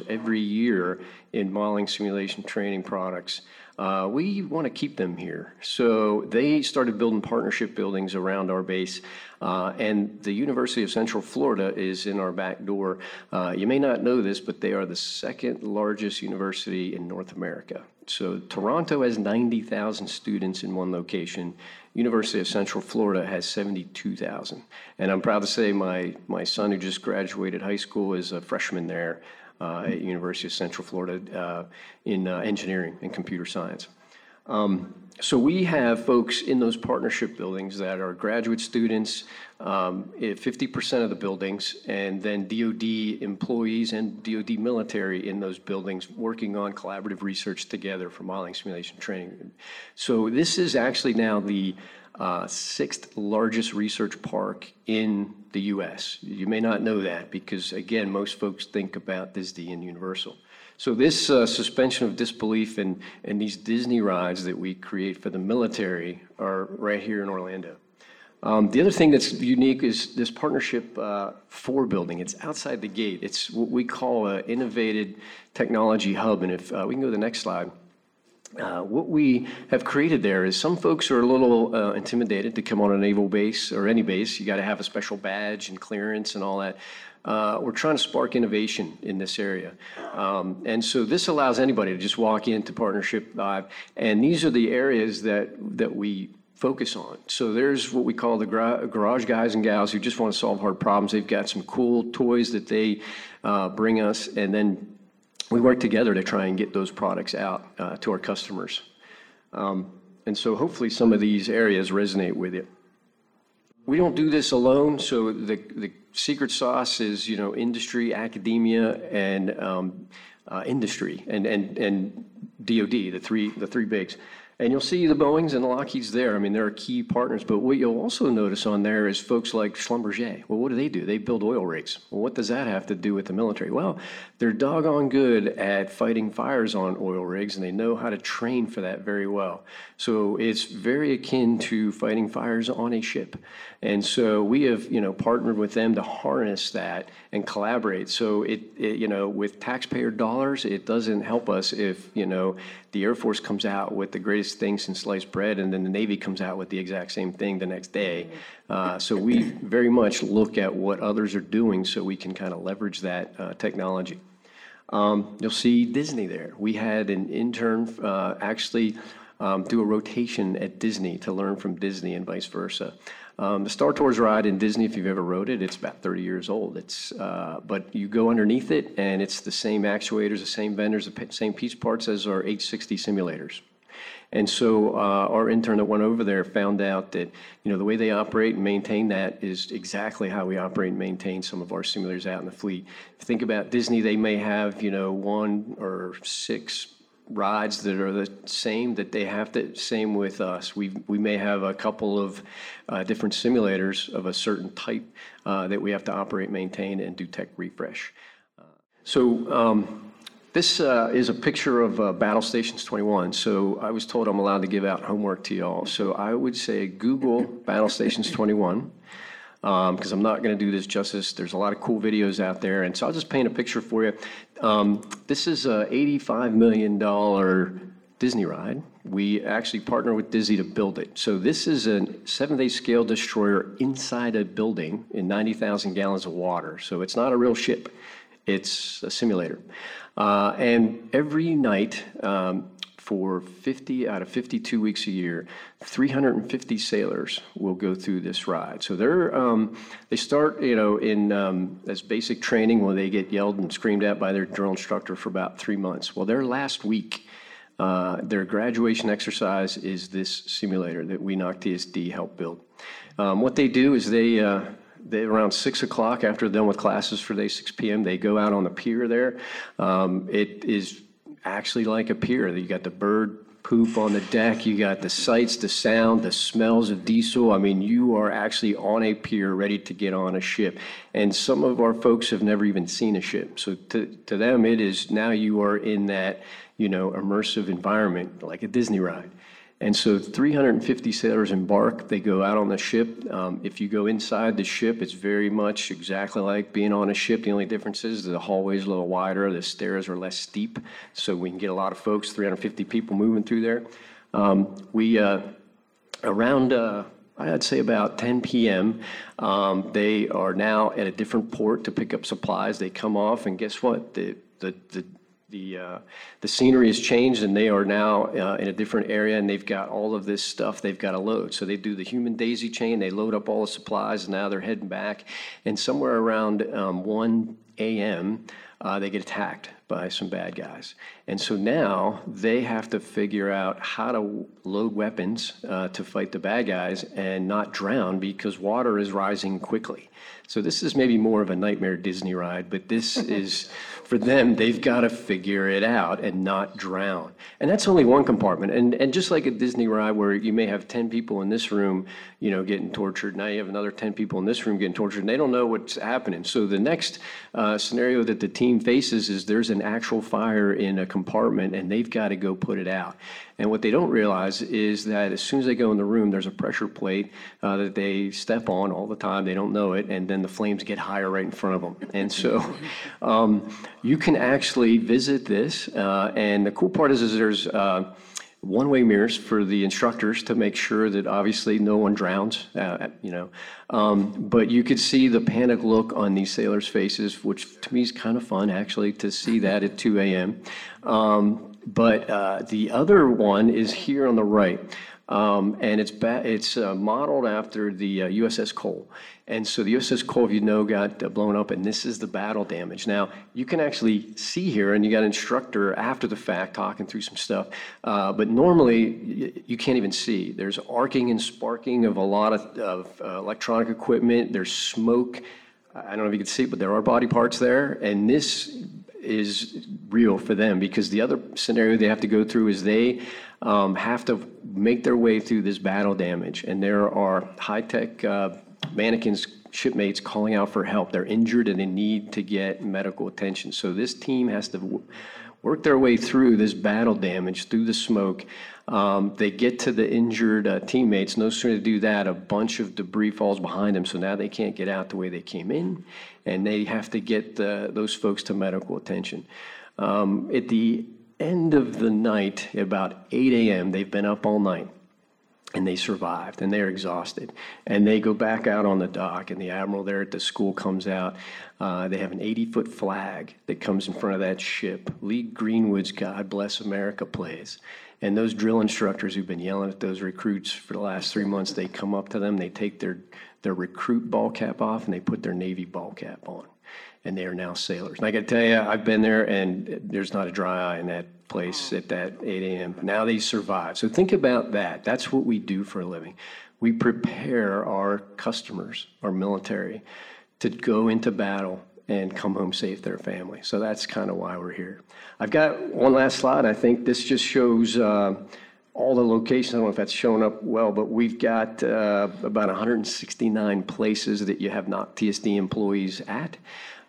every year in modeling simulation training products. Uh, we want to keep them here. So they started building partnership buildings around our base. Uh, and the University of Central Florida is in our back door. Uh, you may not know this, but they are the second largest university in North America. So Toronto has 90,000 students in one location. University of Central Florida has 72,000. And I'm proud to say my, my son, who just graduated high school, is a freshman there at University of Central Florida uh, in uh, engineering and computer science. Um, so we have folks in those partnership buildings that are graduate students, um, 50% of the buildings, and then DoD employees and DoD military in those buildings working on collaborative research together for modeling simulation training. So this is actually now the uh, sixth largest research park in the U.S. You may not know that because, again, most folks think about Disney and Universal. So this uh, suspension of disbelief and, and these Disney rides that we create for the military are right here in Orlando. Um, the other thing that's unique is this partnership uh, for building. It's outside the gate. It's what we call an innovated technology hub. And if uh, we can go to the next slide. Uh, what we have created there is some folks are a little uh, intimidated to come on a naval base or any base. You got to have a special badge and clearance and all that. Uh, we're trying to spark innovation in this area. Um, and so this allows anybody to just walk into Partnership Live. And these are the areas that, that we focus on. So there's what we call the garage guys and gals who just want to solve hard problems. They've got some cool toys that they uh, bring us, and then we work together to try and get those products out uh, to our customers. Um, and so hopefully some of these areas resonate with you. We don't do this alone, so the, the secret sauce is, you know, industry, academia, and um, uh, industry, and, and, and DoD, the three, the three bigs. And you'll see the Boeings and the Lockheeds there. I mean, they're key partners. But what you'll also notice on there is folks like Schlumberger. Well, what do they do? They build oil rigs. Well, what does that have to do with the military? Well, they're doggone good at fighting fires on oil rigs, and they know how to train for that very well. So it's very akin to fighting fires on a ship. And so we have, you know, partnered with them to harness that and collaborate. So it, it, you know, with taxpayer dollars, it doesn't help us if, you know, the Air Force comes out with the greatest thing since sliced bread, and then the Navy comes out with the exact same thing the next day. Uh, so we very much look at what others are doing so we can kind of leverage that uh, technology. Um, you'll see Disney there. We had an intern uh, actually um, do a rotation at Disney to learn from Disney and vice versa. Um, the Star Tours ride in Disney, if you've ever rode it, it's about 30 years old. It's, uh, but you go underneath it, and it's the same actuators, the same vendors, the same piece parts as our H60 simulators. And so uh, our intern that went over there found out that you know the way they operate and maintain that is exactly how we operate and maintain some of our simulators out in the fleet. Think about Disney, they may have you know one or six rides that are the same that they have to same with us. We we may have a couple of uh, different simulators of a certain type uh, that we have to operate maintain and do tech refresh. Uh, so um, this uh, is a picture of uh, battle stations 21 so i was told i'm allowed to give out homework to y'all. So i would say google battle stations 21 because um, I'm not going to do this justice. There's a lot of cool videos out there, and so I'll just paint a picture for you. Um, this is a $85 million Disney ride. We actually partner with Disney to build it. So this is a seventh-day scale destroyer inside a building in 90,000 gallons of water. So it's not a real ship. It's a simulator. Uh, and every night, um, for 50 out of 52 weeks a year, 350 sailors will go through this ride. So they're um, they start you know in um, as basic training where they get yelled and screamed at by their drill instructor for about three months. Well, their last week. Uh, their graduation exercise is this simulator that we NAWCTSD helped build. Um, what they do is they uh, they around six o'clock after they're done with classes for day 6 p.m. They go out on the pier there. Um, it is actually like a pier. You got the bird poop on the deck, you got the sights, the sound, the smells of diesel. I mean, you are actually on a pier ready to get on a ship. And some of our folks have never even seen a ship. So to, to them, it is now you are in that, you know, immersive environment like a Disney ride. And so 350 sailors embark. They go out on the ship. Um, if you go inside the ship, it's very much exactly like being on a ship. The only difference is the hallway's a little wider, the stairs are less steep, so we can get a lot of folks, 350 people moving through there. Um, we uh, around. Uh, I'd say about 10 p.m. Um, they are now at a different port to pick up supplies. They come off, and guess what? The the the the uh, the scenery has changed and they are now uh, in a different area and they've got all of this stuff they've got to load. So they do the human daisy chain. They load up all the supplies and now they're heading back. And somewhere around um, 1 a.m. Uh, they get attacked by some bad guys. And so now they have to figure out how to load weapons uh, to fight the bad guys and not drown because water is rising quickly. So this is maybe more of a nightmare Disney ride, but this is for them, they've got to figure it out and not drown. And that's only one compartment. And, and just like a Disney ride where you may have 10 people in this room, you know, getting tortured, now you have another 10 people in this room getting tortured, and they don't know what's happening. So the next uh, scenario that the team faces is there's an actual fire in a compartment and they've got to go put it out. And what they don't realize is that as soon as they go in the room, there's a pressure plate uh, that they step on all the time. They don't know it, and then the flames get higher right in front of them. And so um, you can actually visit this. Uh, and the cool part is, is there's uh, one-way mirrors for the instructors to make sure that obviously no one drowns, uh, you know. Um, but you could see the panic look on these sailors' faces, which to me is kind of fun actually to see that at 2 a.m. Um, but uh, the other one is here on the right. Um, and it's ba- it's uh, modeled after the uh, USS Cole. And so the USS Cole, if you know, got uh, blown up, and this is the battle damage. Now, you can actually see here, and you got an instructor after the fact talking through some stuff, uh, but normally y- you can't even see. There's arcing and sparking of a lot of, of uh, electronic equipment, there's smoke. I don't know if you can see, but there are body parts there, and this is real for them because the other scenario they have to go through is they um, have to make their way through this battle damage. And there are high-tech uh, mannequins, shipmates calling out for help. They're injured and they need to get medical attention. So this team has to w- work their way through this battle damage, through the smoke. Um, they get to the injured uh, teammates. No sooner do that, a bunch of debris falls behind them. So now they can't get out the way they came in, and they have to get uh, those folks to medical attention. Um, at the end of the night, about 8 a.m., they've been up all night and they survived and they're exhausted. And they go back out on the dock and the admiral there at the school comes out. Uh, they have an 80 foot flag that comes in front of that ship. Lee greenwood's god bless america plays. And those drill instructors who've been yelling at those recruits for the last three months they come up to them they take their their recruit ball cap off and they put their navy ball cap on and they are now sailors. And I got to tell you, I've been there, and there's not a dry eye in that place at that 8 a.m. Now they survive. So think about that. That's what we do for a living. We prepare our customers, our military, to go into battle and come home safe their family. So that's kind of why we're here. I've got one last slide. I think this just shows. Uh, all the locations, I don't know if that's showing up well, but we've got uh, about 169 places that you have NAWCTSD employees at.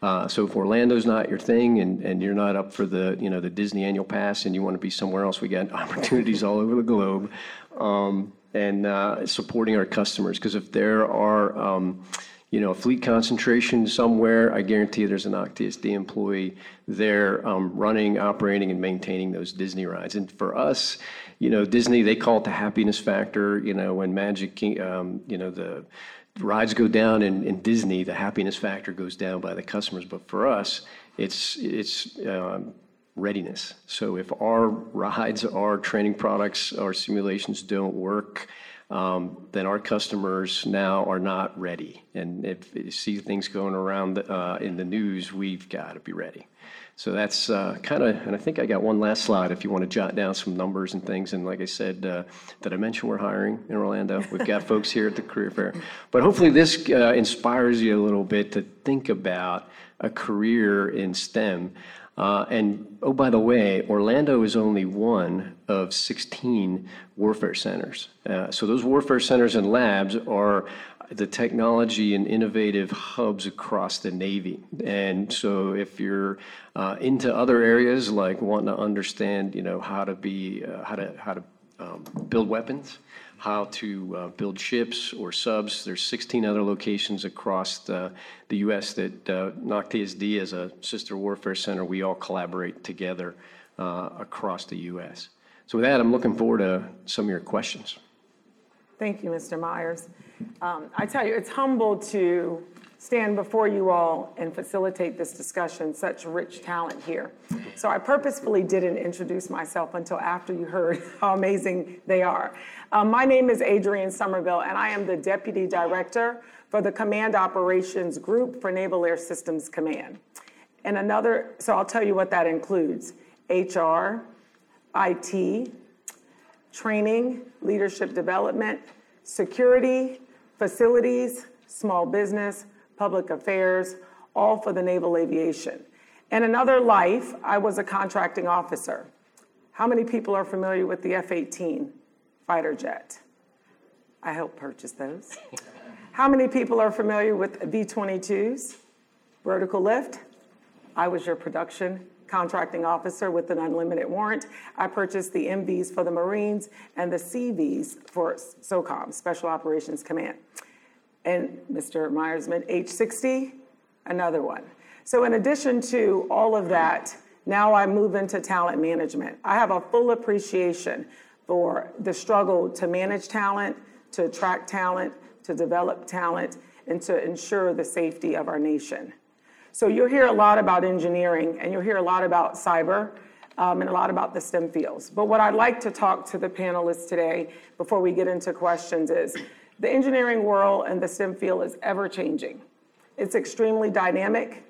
Uh, so if Orlando's not your thing and, and you're not up for the, you know, the Disney annual pass and you want to be somewhere else, we got opportunities all over the globe. Um, and uh, supporting our customers, because if there are, um, you know, a fleet concentration somewhere, I guarantee there's an OCTSD employee there um, running, operating, and maintaining those Disney rides. And for us, you know, Disney, they call it the happiness factor. You know, when Magic, King, um, you know, the rides go down in, in Disney, the happiness factor goes down by the customers. But for us, it's it's um, readiness. So if our rides, our training products, our simulations don't work, um, then our customers now are not ready. And if you see things going around uh, in the news, we've got to be ready. So that's uh, kind of, and I think I got one last slide if you want to jot down some numbers and things. And like I said, uh, did I mention we're hiring in Orlando? We've got folks here at the career fair. But hopefully this uh, inspires you a little bit to think about a career in STEM. Uh, and oh, by the way, Orlando is only one of 16 warfare centers. Uh, so those warfare centers and labs are the technology and innovative hubs across the Navy. And so if you're uh, into other areas like wanting to understand, you know, how to be, uh, how to, how to um, build weapons, how to uh, build ships or subs, there's 16 other locations across the, the U.S. that uh, NAWC as a sister warfare center, we all collaborate together uh, across the U.S. So with that, I'm looking forward to some of your questions. Thank you, Mr. Myers. Um, I tell you, it's humble to stand before you all and facilitate this discussion, such rich talent here. So I purposefully didn't introduce myself until after you heard how amazing they are. Um, my name is Adrienne Somerville, and I am the Deputy Director for the Command Operations Group for Naval Air Systems Command. And another, so I'll tell you what that includes HR, IT, training, leadership development, security, facilities, small business, public affairs, all for the naval aviation. In another life, I was a contracting officer. How many people are familiar with the F 18 fighter jet? I helped purchase those. How many people are familiar with V 22s? Vertical lift? I was your production contracting officer with an unlimited warrant. I purchased the MVs for the Marines and the CVs for SOCOM, Special Operations Command. And Mr. Myersman, H60, another one. So in addition to all of that, now I move into talent management. I have a full appreciation for the struggle to manage talent, to attract talent, to develop talent, and to ensure the safety of our nation. So you'll hear a lot about engineering and you'll hear a lot about cyber um, and a lot about the STEM fields. But what I'd like to talk to the panelists today before we get into questions is the engineering world and the STEM field is ever changing. It's extremely dynamic.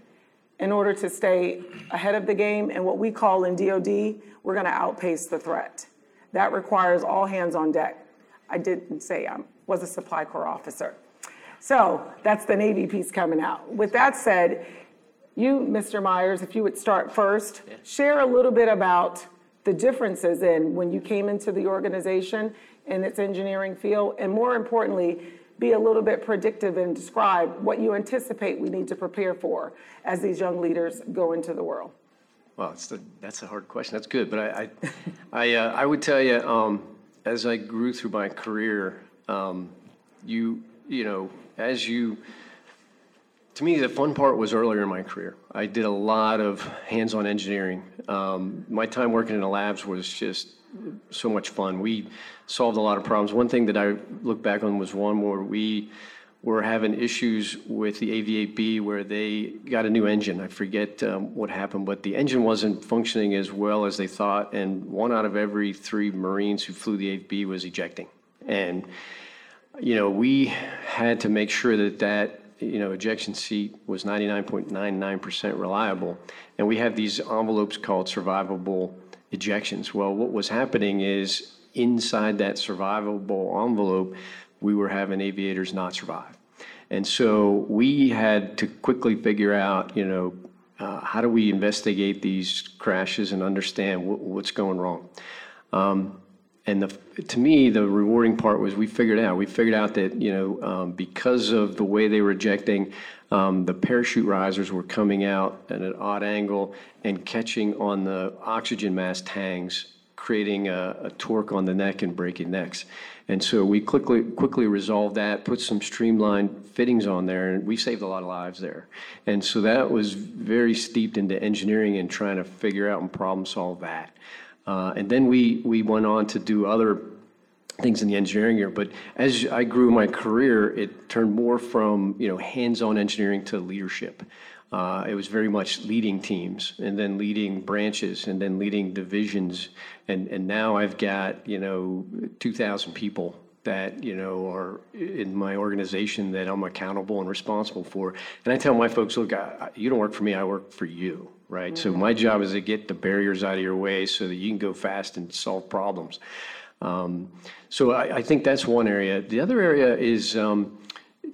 In order to stay ahead of the game and what we call in DoD, we're going to outpace the threat. That requires all hands on deck. I didn't say I was a supply corps officer. So that's the Navy piece coming out. With that said, you, Mr. Myers, if you would start first, share a little bit about the differences in when you came into the organization and its engineering field, and more importantly, be a little bit predictive and describe what you anticipate we need to prepare for as these young leaders go into the world. Well, the, that's a hard question. That's good, but I, I, I, uh, I would tell you, um, as I grew through my career, um, you, you know, as you, to me, the fun part was earlier in my career. I did a lot of hands-on engineering. Um, my time working in the labs was just so much fun. We solved a lot of problems. One thing that I look back on was one where we were having issues with the AV-8B where they got a new engine. I forget um, what happened, but the engine wasn't functioning as well as they thought, and one out of every three Marines who flew the AV8B was ejecting. And you know, we had to make sure that that you know ejection seat was 99.99% reliable, and we have these envelopes called survivable ejections. Well, what was happening is inside that survivable envelope, we were having aviators not survive. And so we had to quickly figure out, you know, uh, how do we investigate these crashes and understand wh- what's going wrong? Um, and the, to me, the rewarding part was we figured out. We figured out that you know um, because of the way they were ejecting, um, the parachute risers were coming out at an odd angle and catching on the oxygen mask tangs, creating a, a torque on the neck and breaking necks. And so we quickly quickly resolved that, put some streamlined fittings on there, and we saved a lot of lives there. And so that was very steeped into engineering and trying to figure out and problem solve that. Uh, and then we we went on to do other things in the engineering area. But as I grew my career, it turned more from you know hands-on engineering to leadership. Uh, it was very much leading teams and then leading branches and then leading divisions. And, and now I've got, you know, 2,000 people that, you know, are in my organization that I'm accountable and responsible for. And I tell my folks, look, I, you don't work for me, I work for you, right? So my job is to get the barriers out of your way so that you can go fast and solve problems. Um, so I, I think that's one area. The other area is, um,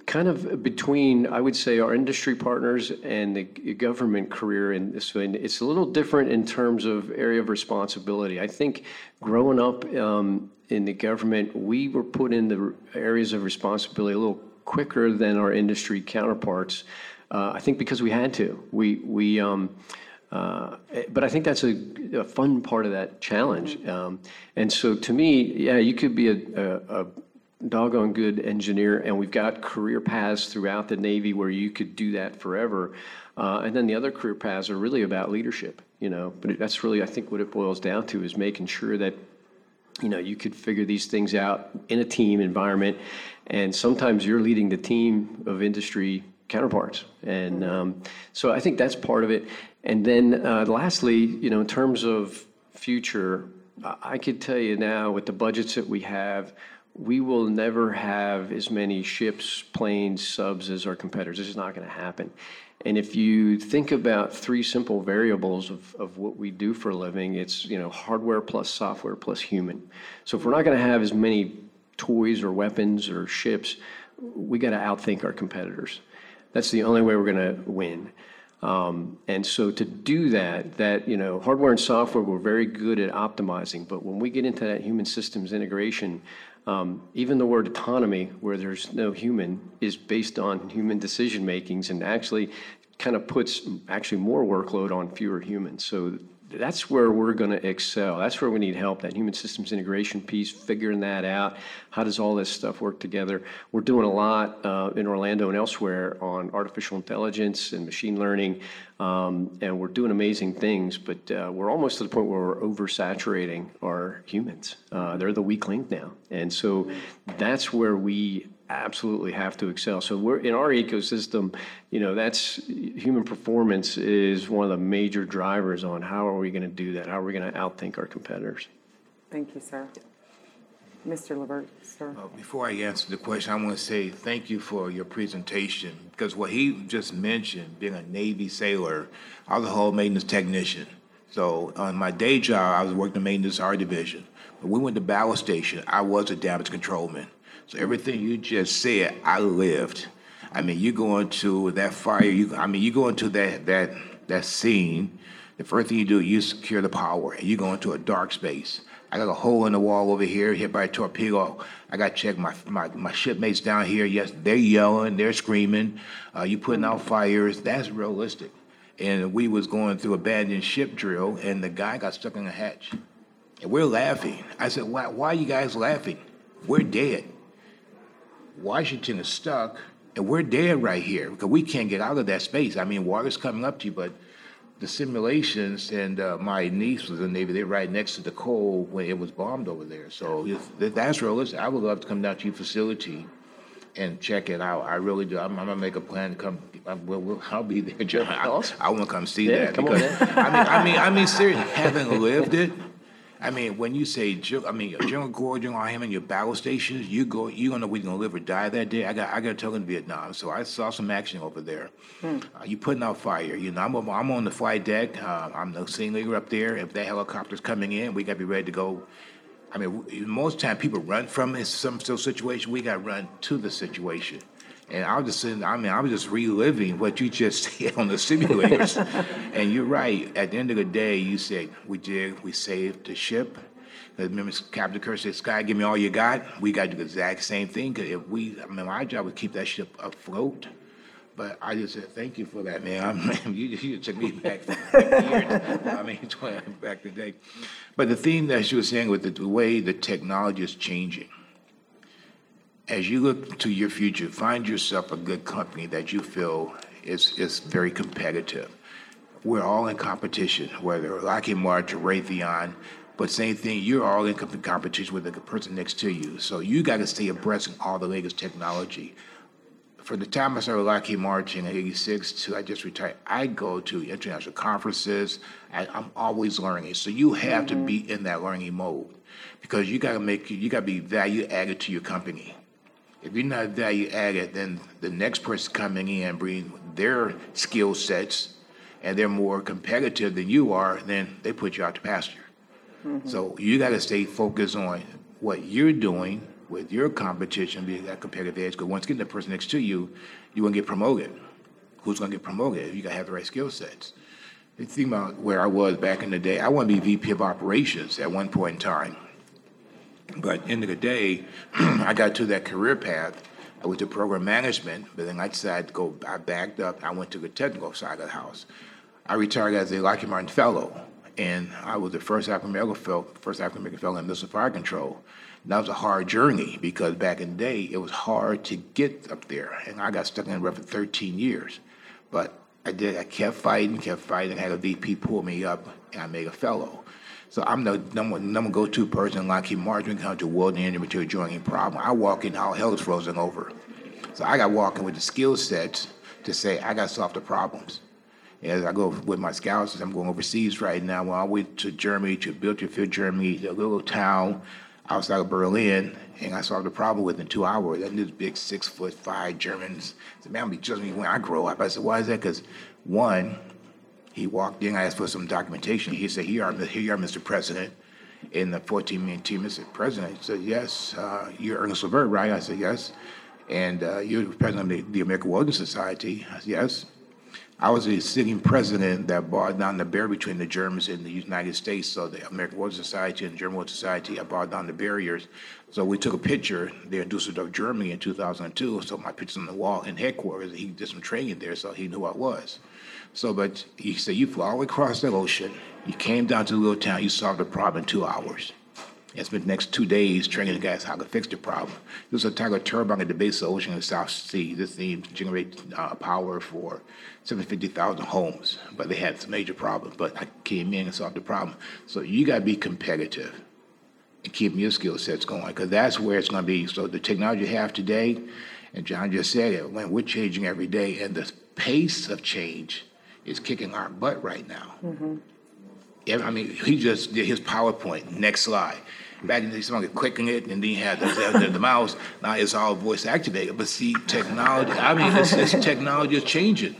kind of between, I would say, our industry partners and the government career. And it's a little different in terms of area of responsibility. I think growing up um, in the government, we were put in the areas of responsibility a little quicker than our industry counterparts. Uh, I think because we had to. We we. Um, uh, eh, But I think that's a, a fun part of that challenge. Um, And so to me, yeah, you could be a, a, a doggone good engineer, and we've got career paths throughout the Navy where you could do that forever. Uh, and then the other career paths are really about leadership, you know. But that's really, I think, what it boils down to is making sure that you know you could figure these things out in a team environment, and sometimes you're leading the team of industry counterparts, and um, so I think that's part of it. And then uh, lastly, you know, in terms of future, I I could tell you now with the budgets that we have, we will never have as many ships, planes, subs as our competitors. This is not going to happen. And if you think about three simple variables of, of what we do for a living, it's you know hardware plus software plus human. So if we're not going to have as many toys or weapons or ships, we got to outthink our competitors. That's the only way we're going to win. Um, and so to do that, that, you know, hardware and software, we're very good at optimizing, but when we get into that human systems integration, um, even the word autonomy, where there's no human, is based on human decision makings and actually kind of puts actually more workload on fewer humans. So that's where we're going to excel. That's where we need help. That human systems integration piece, figuring that out. How does all this stuff work together? We're doing a lot uh, in Orlando and elsewhere on artificial intelligence and machine learning, um, and we're doing amazing things. But uh, we're almost to the point where we're oversaturating our humans. Uh, they're the weak link now, and so that's where we absolutely have to excel. So we're in our ecosystem, you know, that's human performance is one of the major drivers on how are we going to do that? How are we going to outthink our competitors? Thank you, sir. Mr. Levert, sir. Uh, Before I answer the question, I want to say thank you for your presentation, because what he just mentioned, being a Navy sailor, I was a hull maintenance technician. So on my day job, I was working the maintenance R division. When we went to battle station, I was a damage controlman. So everything you just said, I lived. I mean, you go into that fire, you, I mean, you go into that, that, that scene, the first thing you do, you secure the power, and you go into a dark space. I got a hole in the wall over here, hit by a torpedo. I got to check my, my, my shipmates down here. Yes, they're yelling, they're screaming. Uh, you putting out fires. That's realistic. And we was going through abandoned ship drill, and the guy got stuck in a hatch. And we're laughing. I said, why, why are you guys laughing? We're dead. Washington is stuck, and we're dead right here because we can't get out of that space. I mean, water's coming up to you, but the simulations, and uh, my niece was in the Navy, they're right next to the Cole when it was bombed over there. So if, that's realistic. I would love to come down to your facility and check it out. I really do. I'm, I'm gonna make a plan to come. I, will we'll, I'll be there. Joe. I. I want to come see Yeah, that come on because I mean, I mean, I mean, seriously, having lived it. I mean, when you say, I mean, General Gore, General Hammond, your battle stations, you go, you don't know whether you're gonna live or die that day. I got, I got to tell in Vietnam, so I saw some action over there. Uh, you putting out fire. You know, I'm, on- I'm on the flight deck. Uh, I'm the scene leader up there. If that helicopter's coming in, we got to be ready to go. I mean, most time people run from it, some situation. We got to run to the situation. And I was just sitting, I mean, I was just reliving what you just said on the simulators. and you're right. At the end of the day, you said, we did, we saved the ship. 'Cause Remember, Captain Kirk said, Scotty, give me all you got. We got to do the exact same thing. Because if we, I mean, my job was keep that ship afloat. But I just said, thank you for that, man. I mean, you, you took me back years. I mean, 20 back the day. But the theme that she was saying with the, the way the technology is changing, as you look to your future, find yourself a good company that you feel is, is very competitive. We're all in competition, whether Lockheed Martin or Raytheon, but same thing, you're all in competition with the person next to you. So you got to stay abreast of all the latest technology. From the time I started Lockheed Martin in '86 to I just retired, I go to international conferences. I, I'm always learning. So you have to mm-hmm. be in that learning mode because you got to make you got to be value added to your company. If you're not value added, then the next person coming in bring their skill sets and they're more competitive than you are, then they put you out to pasture. Mm-hmm. So you got to stay focused on what you're doing with your competition, be that competitive edge. Because once again, the person next to you, you want to get promoted. Who's going to get promoted? If You got to have the right skill sets. The thing about where I was back in the day, I want to be VP of operations at one point in time. But end of the day, I got to that career path. I went to program management, but then I decided to go. I backed up. I went to the technical side of the house. I retired as a Lockheed Martin fellow, and I was the first African American fellow, first African American fellow in missile fire control. And that was a hard journey because back in the day, it was hard to get up there, and I got stuck in it for 13 years. But I did. I kept fighting, kept fighting. I had a VP pull me up, and I made a fellow. So I'm the number, number go-to person in Lockheed Martin when it comes to welding and material joining problem. I walk in, all hell is frozen over. So I got walking with the skill sets to say I got to solve the problems. As I go with my scouts, I'm going overseas right now. When I went to Germany, to Bilderfield, Germany, a little town outside of Berlin, and I solved the problem within two hours. And these big six foot five Germans said, "Man, I'm be judging me when I grow up." I said, "Why is that?" Because one, he walked in, I asked for some documentation. He said, Here, are, here you are, Mr. President. In the 14 million team, Mr. President he said, Yes, uh, you're Ernest Levert, right? I said, Yes. And uh, you're the president of the, the American Welding Society. I said, Yes. I was the sitting president that brought down the barrier between the Germans and the United States. So the American Welding Society and German Welding Society, I brought down the barriers. So we took a picture there in Dusseldorf, Germany in 2002. So my picture's on the wall in headquarters. He did some training there, so he knew who I was. So, but he said, you flew all the way across the ocean. You came down to the little town. You solved the problem in two hours. And spent the next two days training the guys how to fix the problem. This was a Tiger turbine at the base of the ocean in the South Sea. This thing generates uh, power for 750,000 homes, but they had some major problems. But I came in and solved the problem. So you got to be competitive and keep your skill sets going because that's where it's going to be. So the technology you have today, and John just said it, we're changing every day, and the pace of change is kicking our butt right now. Mm-hmm. Yeah, I mean, he just did his PowerPoint. Next slide. Back in the day, someone clicking it, and then you had the, the, the mouse. Now it's all voice activated. But see, technology. I mean, it's, it's technology is changing.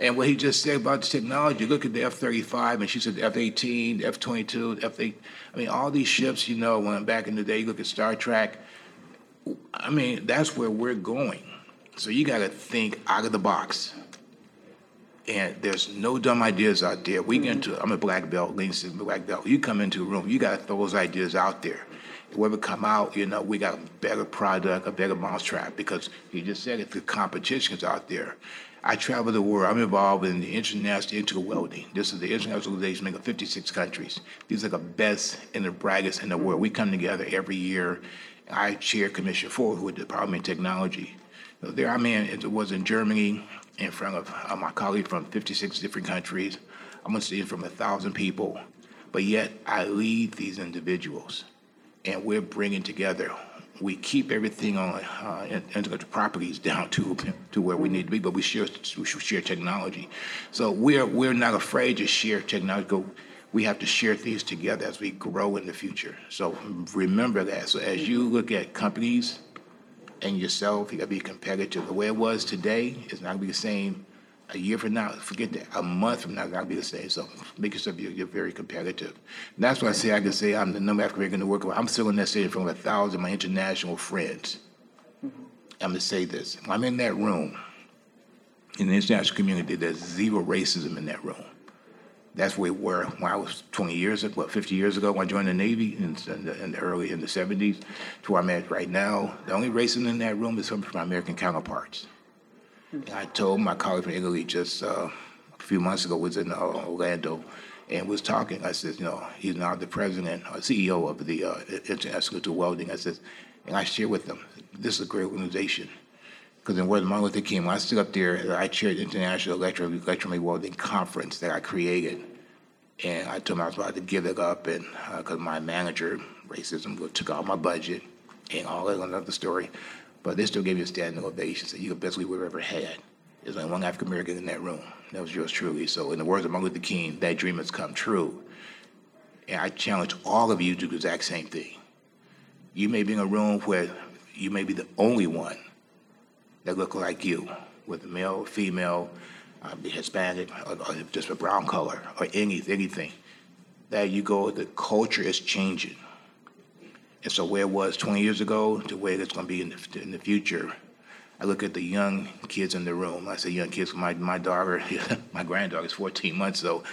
And what he just said about the technology, look at the F thirty five, and she said the F eighteen, the F twenty two, the F eight. I mean, all these ships. You know, when back in the day, you look at Star Trek. I mean, that's where we're going. So you got to think out of the box. And there's no dumb ideas out there. We get into, I'm a black belt, Lean Six black belt. You come into a room, you got to throw those ideas out there. Whoever come out, you know, we got a better product, a better mousetrap because you just said it, the competition's out there. I travel the world. I'm involved in the international integral welding. This is the international organization of 56 countries. These are the best and the brightest in the world. We come together every year. I chair Commission Four with the Department of Technology. So there, I mean, it was in Germany in front of uh, my colleague from 56 different countries. I'm going to see from a thousand people, but yet I lead these individuals, and we're bringing together. We keep everything on uh, intellectual properties down to to where we need to be, but we share we share technology. So we're we're not afraid to share technology. We have to share things together as we grow in the future. So remember that. So as you look at companies and yourself. You got to be competitive. The way it was today is not going to be the same a year from now. Forget that. A month from now, it's not going to be the same. So make yourself you're, you're very competitive. And that's why I say I can say I'm the number African American to work with. I'm still in that city from a thousand of my international friends. I'm going to say this. When I'm in that room, in the international community, there's zero racism in that room. That's where we were when I was 20 years, ago, what, 50 years ago when I joined the Navy in, in, the, in the early, in the 70s to where I'm at right now. The only racism in that room is coming from my American counterparts. And I told my colleague from Italy just uh, a few months ago, was in uh, Orlando, and was talking. I said, you know, he's now the president or CEO of the uh, International of Welding. I said, and I shared with them, this is a great organization. Because in words of Martin Luther King, when I stood up there, I chaired the International Electro Welding Conference that I created. And I told him I was about to give it up, and uh, because my manager, racism, took all my budget and all that another story. But they still gave me a standing ovation. So you're the best we've ever had. There's only one African American in that room. That was yours truly. So in the words of Martin Luther King, that dream has come true. And I challenge all of you to do the exact same thing. You may be in a room where you may be the only one that look like you, whether male, female, uh, be Hispanic, or, or just a brown color, or any, anything. That you go, the culture is changing. And so where it was 20 years ago to where it's going to be in the, in the future, I look at the young kids in the room. I say young kids, my, my daughter, my granddaughter is 14 months old,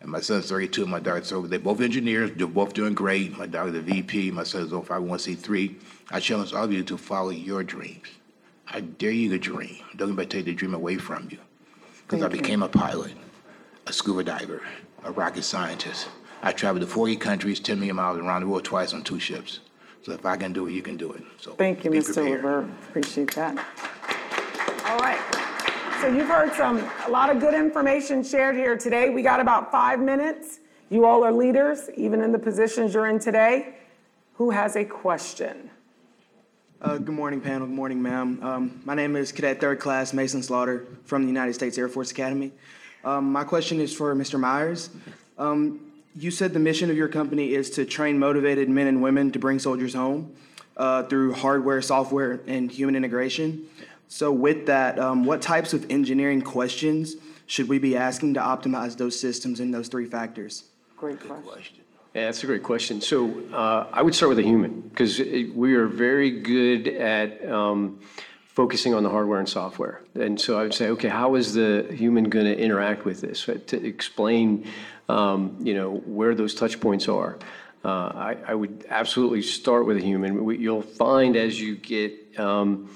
and my son's 32, and my daughter's so they're both engineers, they're both doing great. My daughter's a VP, my son's on 501c3. I challenge all of you to follow your dreams. I dare you to dream. Don't anybody take the dream away from you. Because I became a pilot, a scuba diver, a rocket scientist. I traveled to 40 countries, 10 million miles around the world twice on two ships. So if I can do it, you can do it. So Thank you, Mr. Lever. Appreciate that. All right. So you've heard some, a lot of good information shared here today. We got about five minutes. You all are leaders, even in the positions you're in today. Who has a question? Uh, Good morning, panel. Good morning, ma'am. Um, My name is Cadet Third Class Mason Slaughter from the United States Air Force Academy. Um, My question is for Mr. Myers. Um, You said the mission of your company is to train motivated men and women to bring soldiers home uh, through hardware, software, and human integration. So with that, um, what types of engineering questions should we be asking to optimize those systems in those three factors? Great question. Yeah, that's a great question. So uh, I would start with a human, because we are very good at um, focusing on the hardware and software. And so I would say, okay, how is the human going to interact with this? To explain, um, you know, where those touch points are. Uh, I, I would absolutely start with a human. We- You'll find as you get um,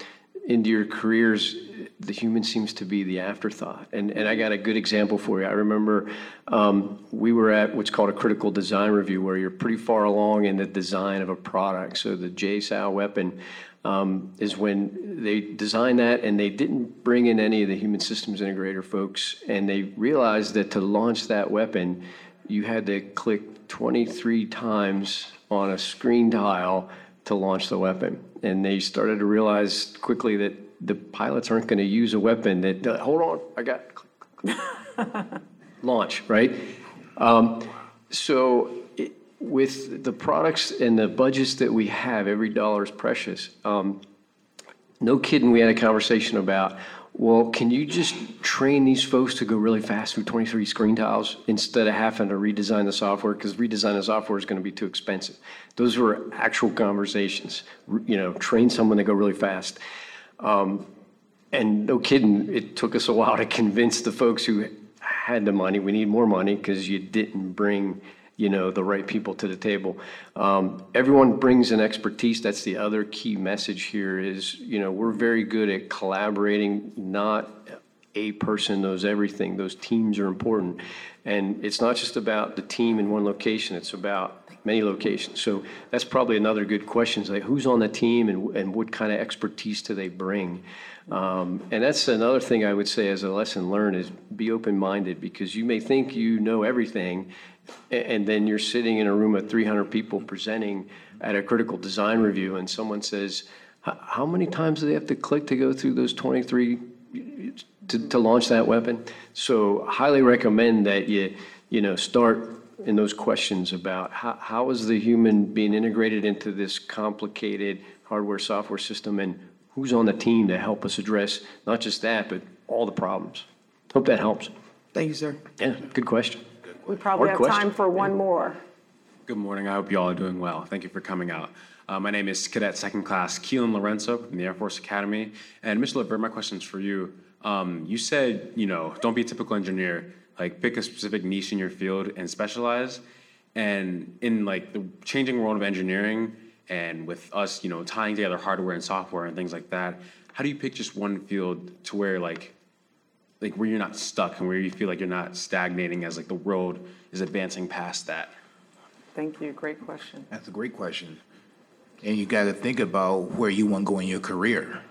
into your careers, the human seems to be the afterthought. And, and I got a good example for you. I remember um, we were at what's called a critical design review, where you're pretty far along in the design of a product. So the JSOW weapon um, is when they designed that and they didn't bring in any of the human systems integrator folks. And they realized that to launch that weapon, you had to click 23 times on a screen tile to launch the weapon. And they started to realize quickly that the pilots aren't going to use a weapon that, uh, hold on, I got, launch, right? Um, so it, with the products and the budgets that we have, every dollar is precious. Um, no kidding, we had a conversation about, well, can you just train these folks to go really fast through 23 screen tiles instead of having to redesign the software? Because redesign the software is going to be too expensive. Those were actual conversations. You know, train someone to go really fast. Um, And no kidding, it took us a while to convince the folks who had the money, we need more money because you didn't bring, you know, the right people to the table. Um, Everyone brings an expertise. That's the other key message here is, you know, we're very good at collaborating, not a person knows everything. Those teams are important. And it's not just about the team in one location, it's about many locations. So that's probably another good question, is like, who's on the team and, and what kind of expertise do they bring? Um, and that's another thing I would say as a lesson learned is be open-minded, because you may think you know everything, and then you're sitting in a room of 300 people presenting at a critical design review, and someone says, how many times do they have to click to go through those 23 to, to launch that weapon. So highly recommend that you, you know, start in those questions about how, how is the human being integrated into this complicated hardware, software system, and who's on the team to help us address not just that, but all the problems. Hope that helps. Thank you, sir. Yeah, good question. We probably Hard have time for one more. Good morning. I hope you all are doing well. Thank you for coming out. Uh, my name is Cadet Second Class Keelan Lorenzo from the Air Force Academy. And Mr. LeVert, my question's for you. Um, you said, you know, don't be a typical engineer. Like, pick a specific niche in your field and specialize. And in like the changing world of engineering, and with us, you know, tying together hardware and software and things like that, how do you pick just one field to where like like where you're not stuck and where you feel like you're not stagnating as like the world is advancing past that? Thank you, great question. That's a great question. And you got to think about where you want to go in your career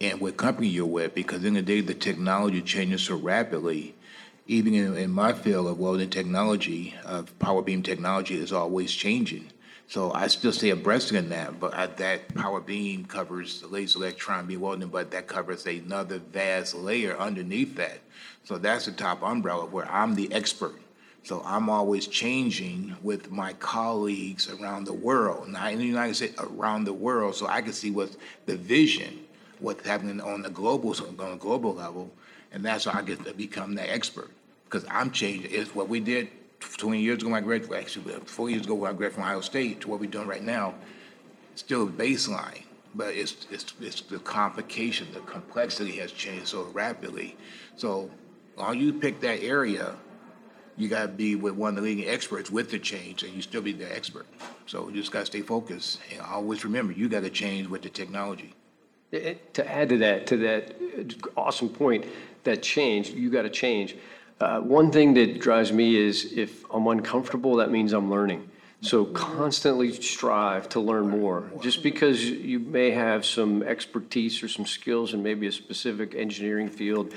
and what company you're with, because in the day, the technology changes so rapidly. Even in, in my field of welding technology, of power beam technology is always changing. So I still stay abreast in that, but I, that power beam covers the laser electron beam welding, but that covers another vast layer underneath that. So that's the top umbrella where I'm the expert. So I'm always changing with my colleagues around the world, not in the United States, around the world, so I can see what's the vision, what's happening on the global, on a global level, and that's how I get to become that expert. Because I'm changing. It's what we did 20 years ago when I graduated, actually, four years ago when I graduated from Ohio State to what we're doing right now. Still baseline, but it's, it's, it's the complication, the complexity has changed so rapidly. So, while you pick that area, you got to be with one of the leading experts with the change, and you still be the expert. So you just got to stay focused, and always remember you got to change with the technology. Eh, To add to that, to that uh, awesome point, that change, you got to change. Uh, One thing that drives me is if I'm uncomfortable, that means I'm learning. So constantly strive to learn more. Just because you may have some expertise or some skills in maybe a specific engineering field,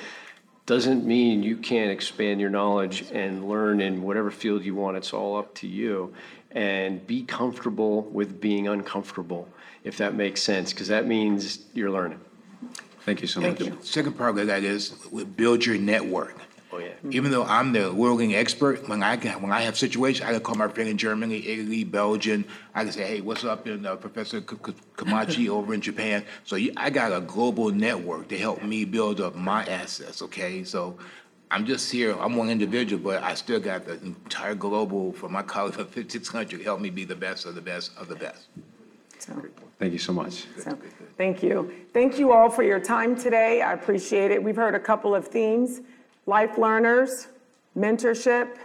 doesn't mean you can't expand your knowledge and learn in whatever field you want. It's all up to you. And be comfortable with being uncomfortable, if that makes sense, because that means you're learning. Thank you so much. Second part of that is build your network. Oh, yeah. Even though I'm the welding expert, when I can, when I have situations, I can call my friend in Germany, Italy, Belgium. I can say, "Hey, what's up?" in uh, Professor K- K- Kamachi over in Japan. So you, I got a global network to help me build up my assets. Okay, so I'm just here. I'm one individual, but I still got the entire global from my colleagues from 56 countries to help me be the best of the best of the best. So, Thank you so much. so, Thank you. Thank you all for your time today. I appreciate it. We've heard a couple of themes, life learners, mentorship,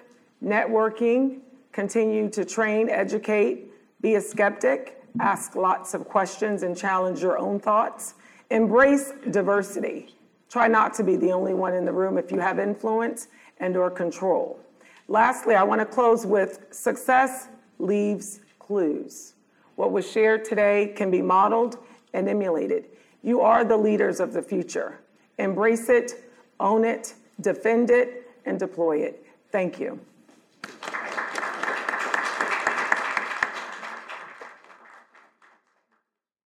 networking, continue to train, educate, be a skeptic, ask lots of questions and challenge your own thoughts, embrace diversity. Try not to be the only one in the room if you have influence and or control. Lastly, I want to close with success leaves clues. What was shared today can be modeled and emulated. You are the leaders of the future. Embrace it, own it, defend it, and deploy it. Thank you.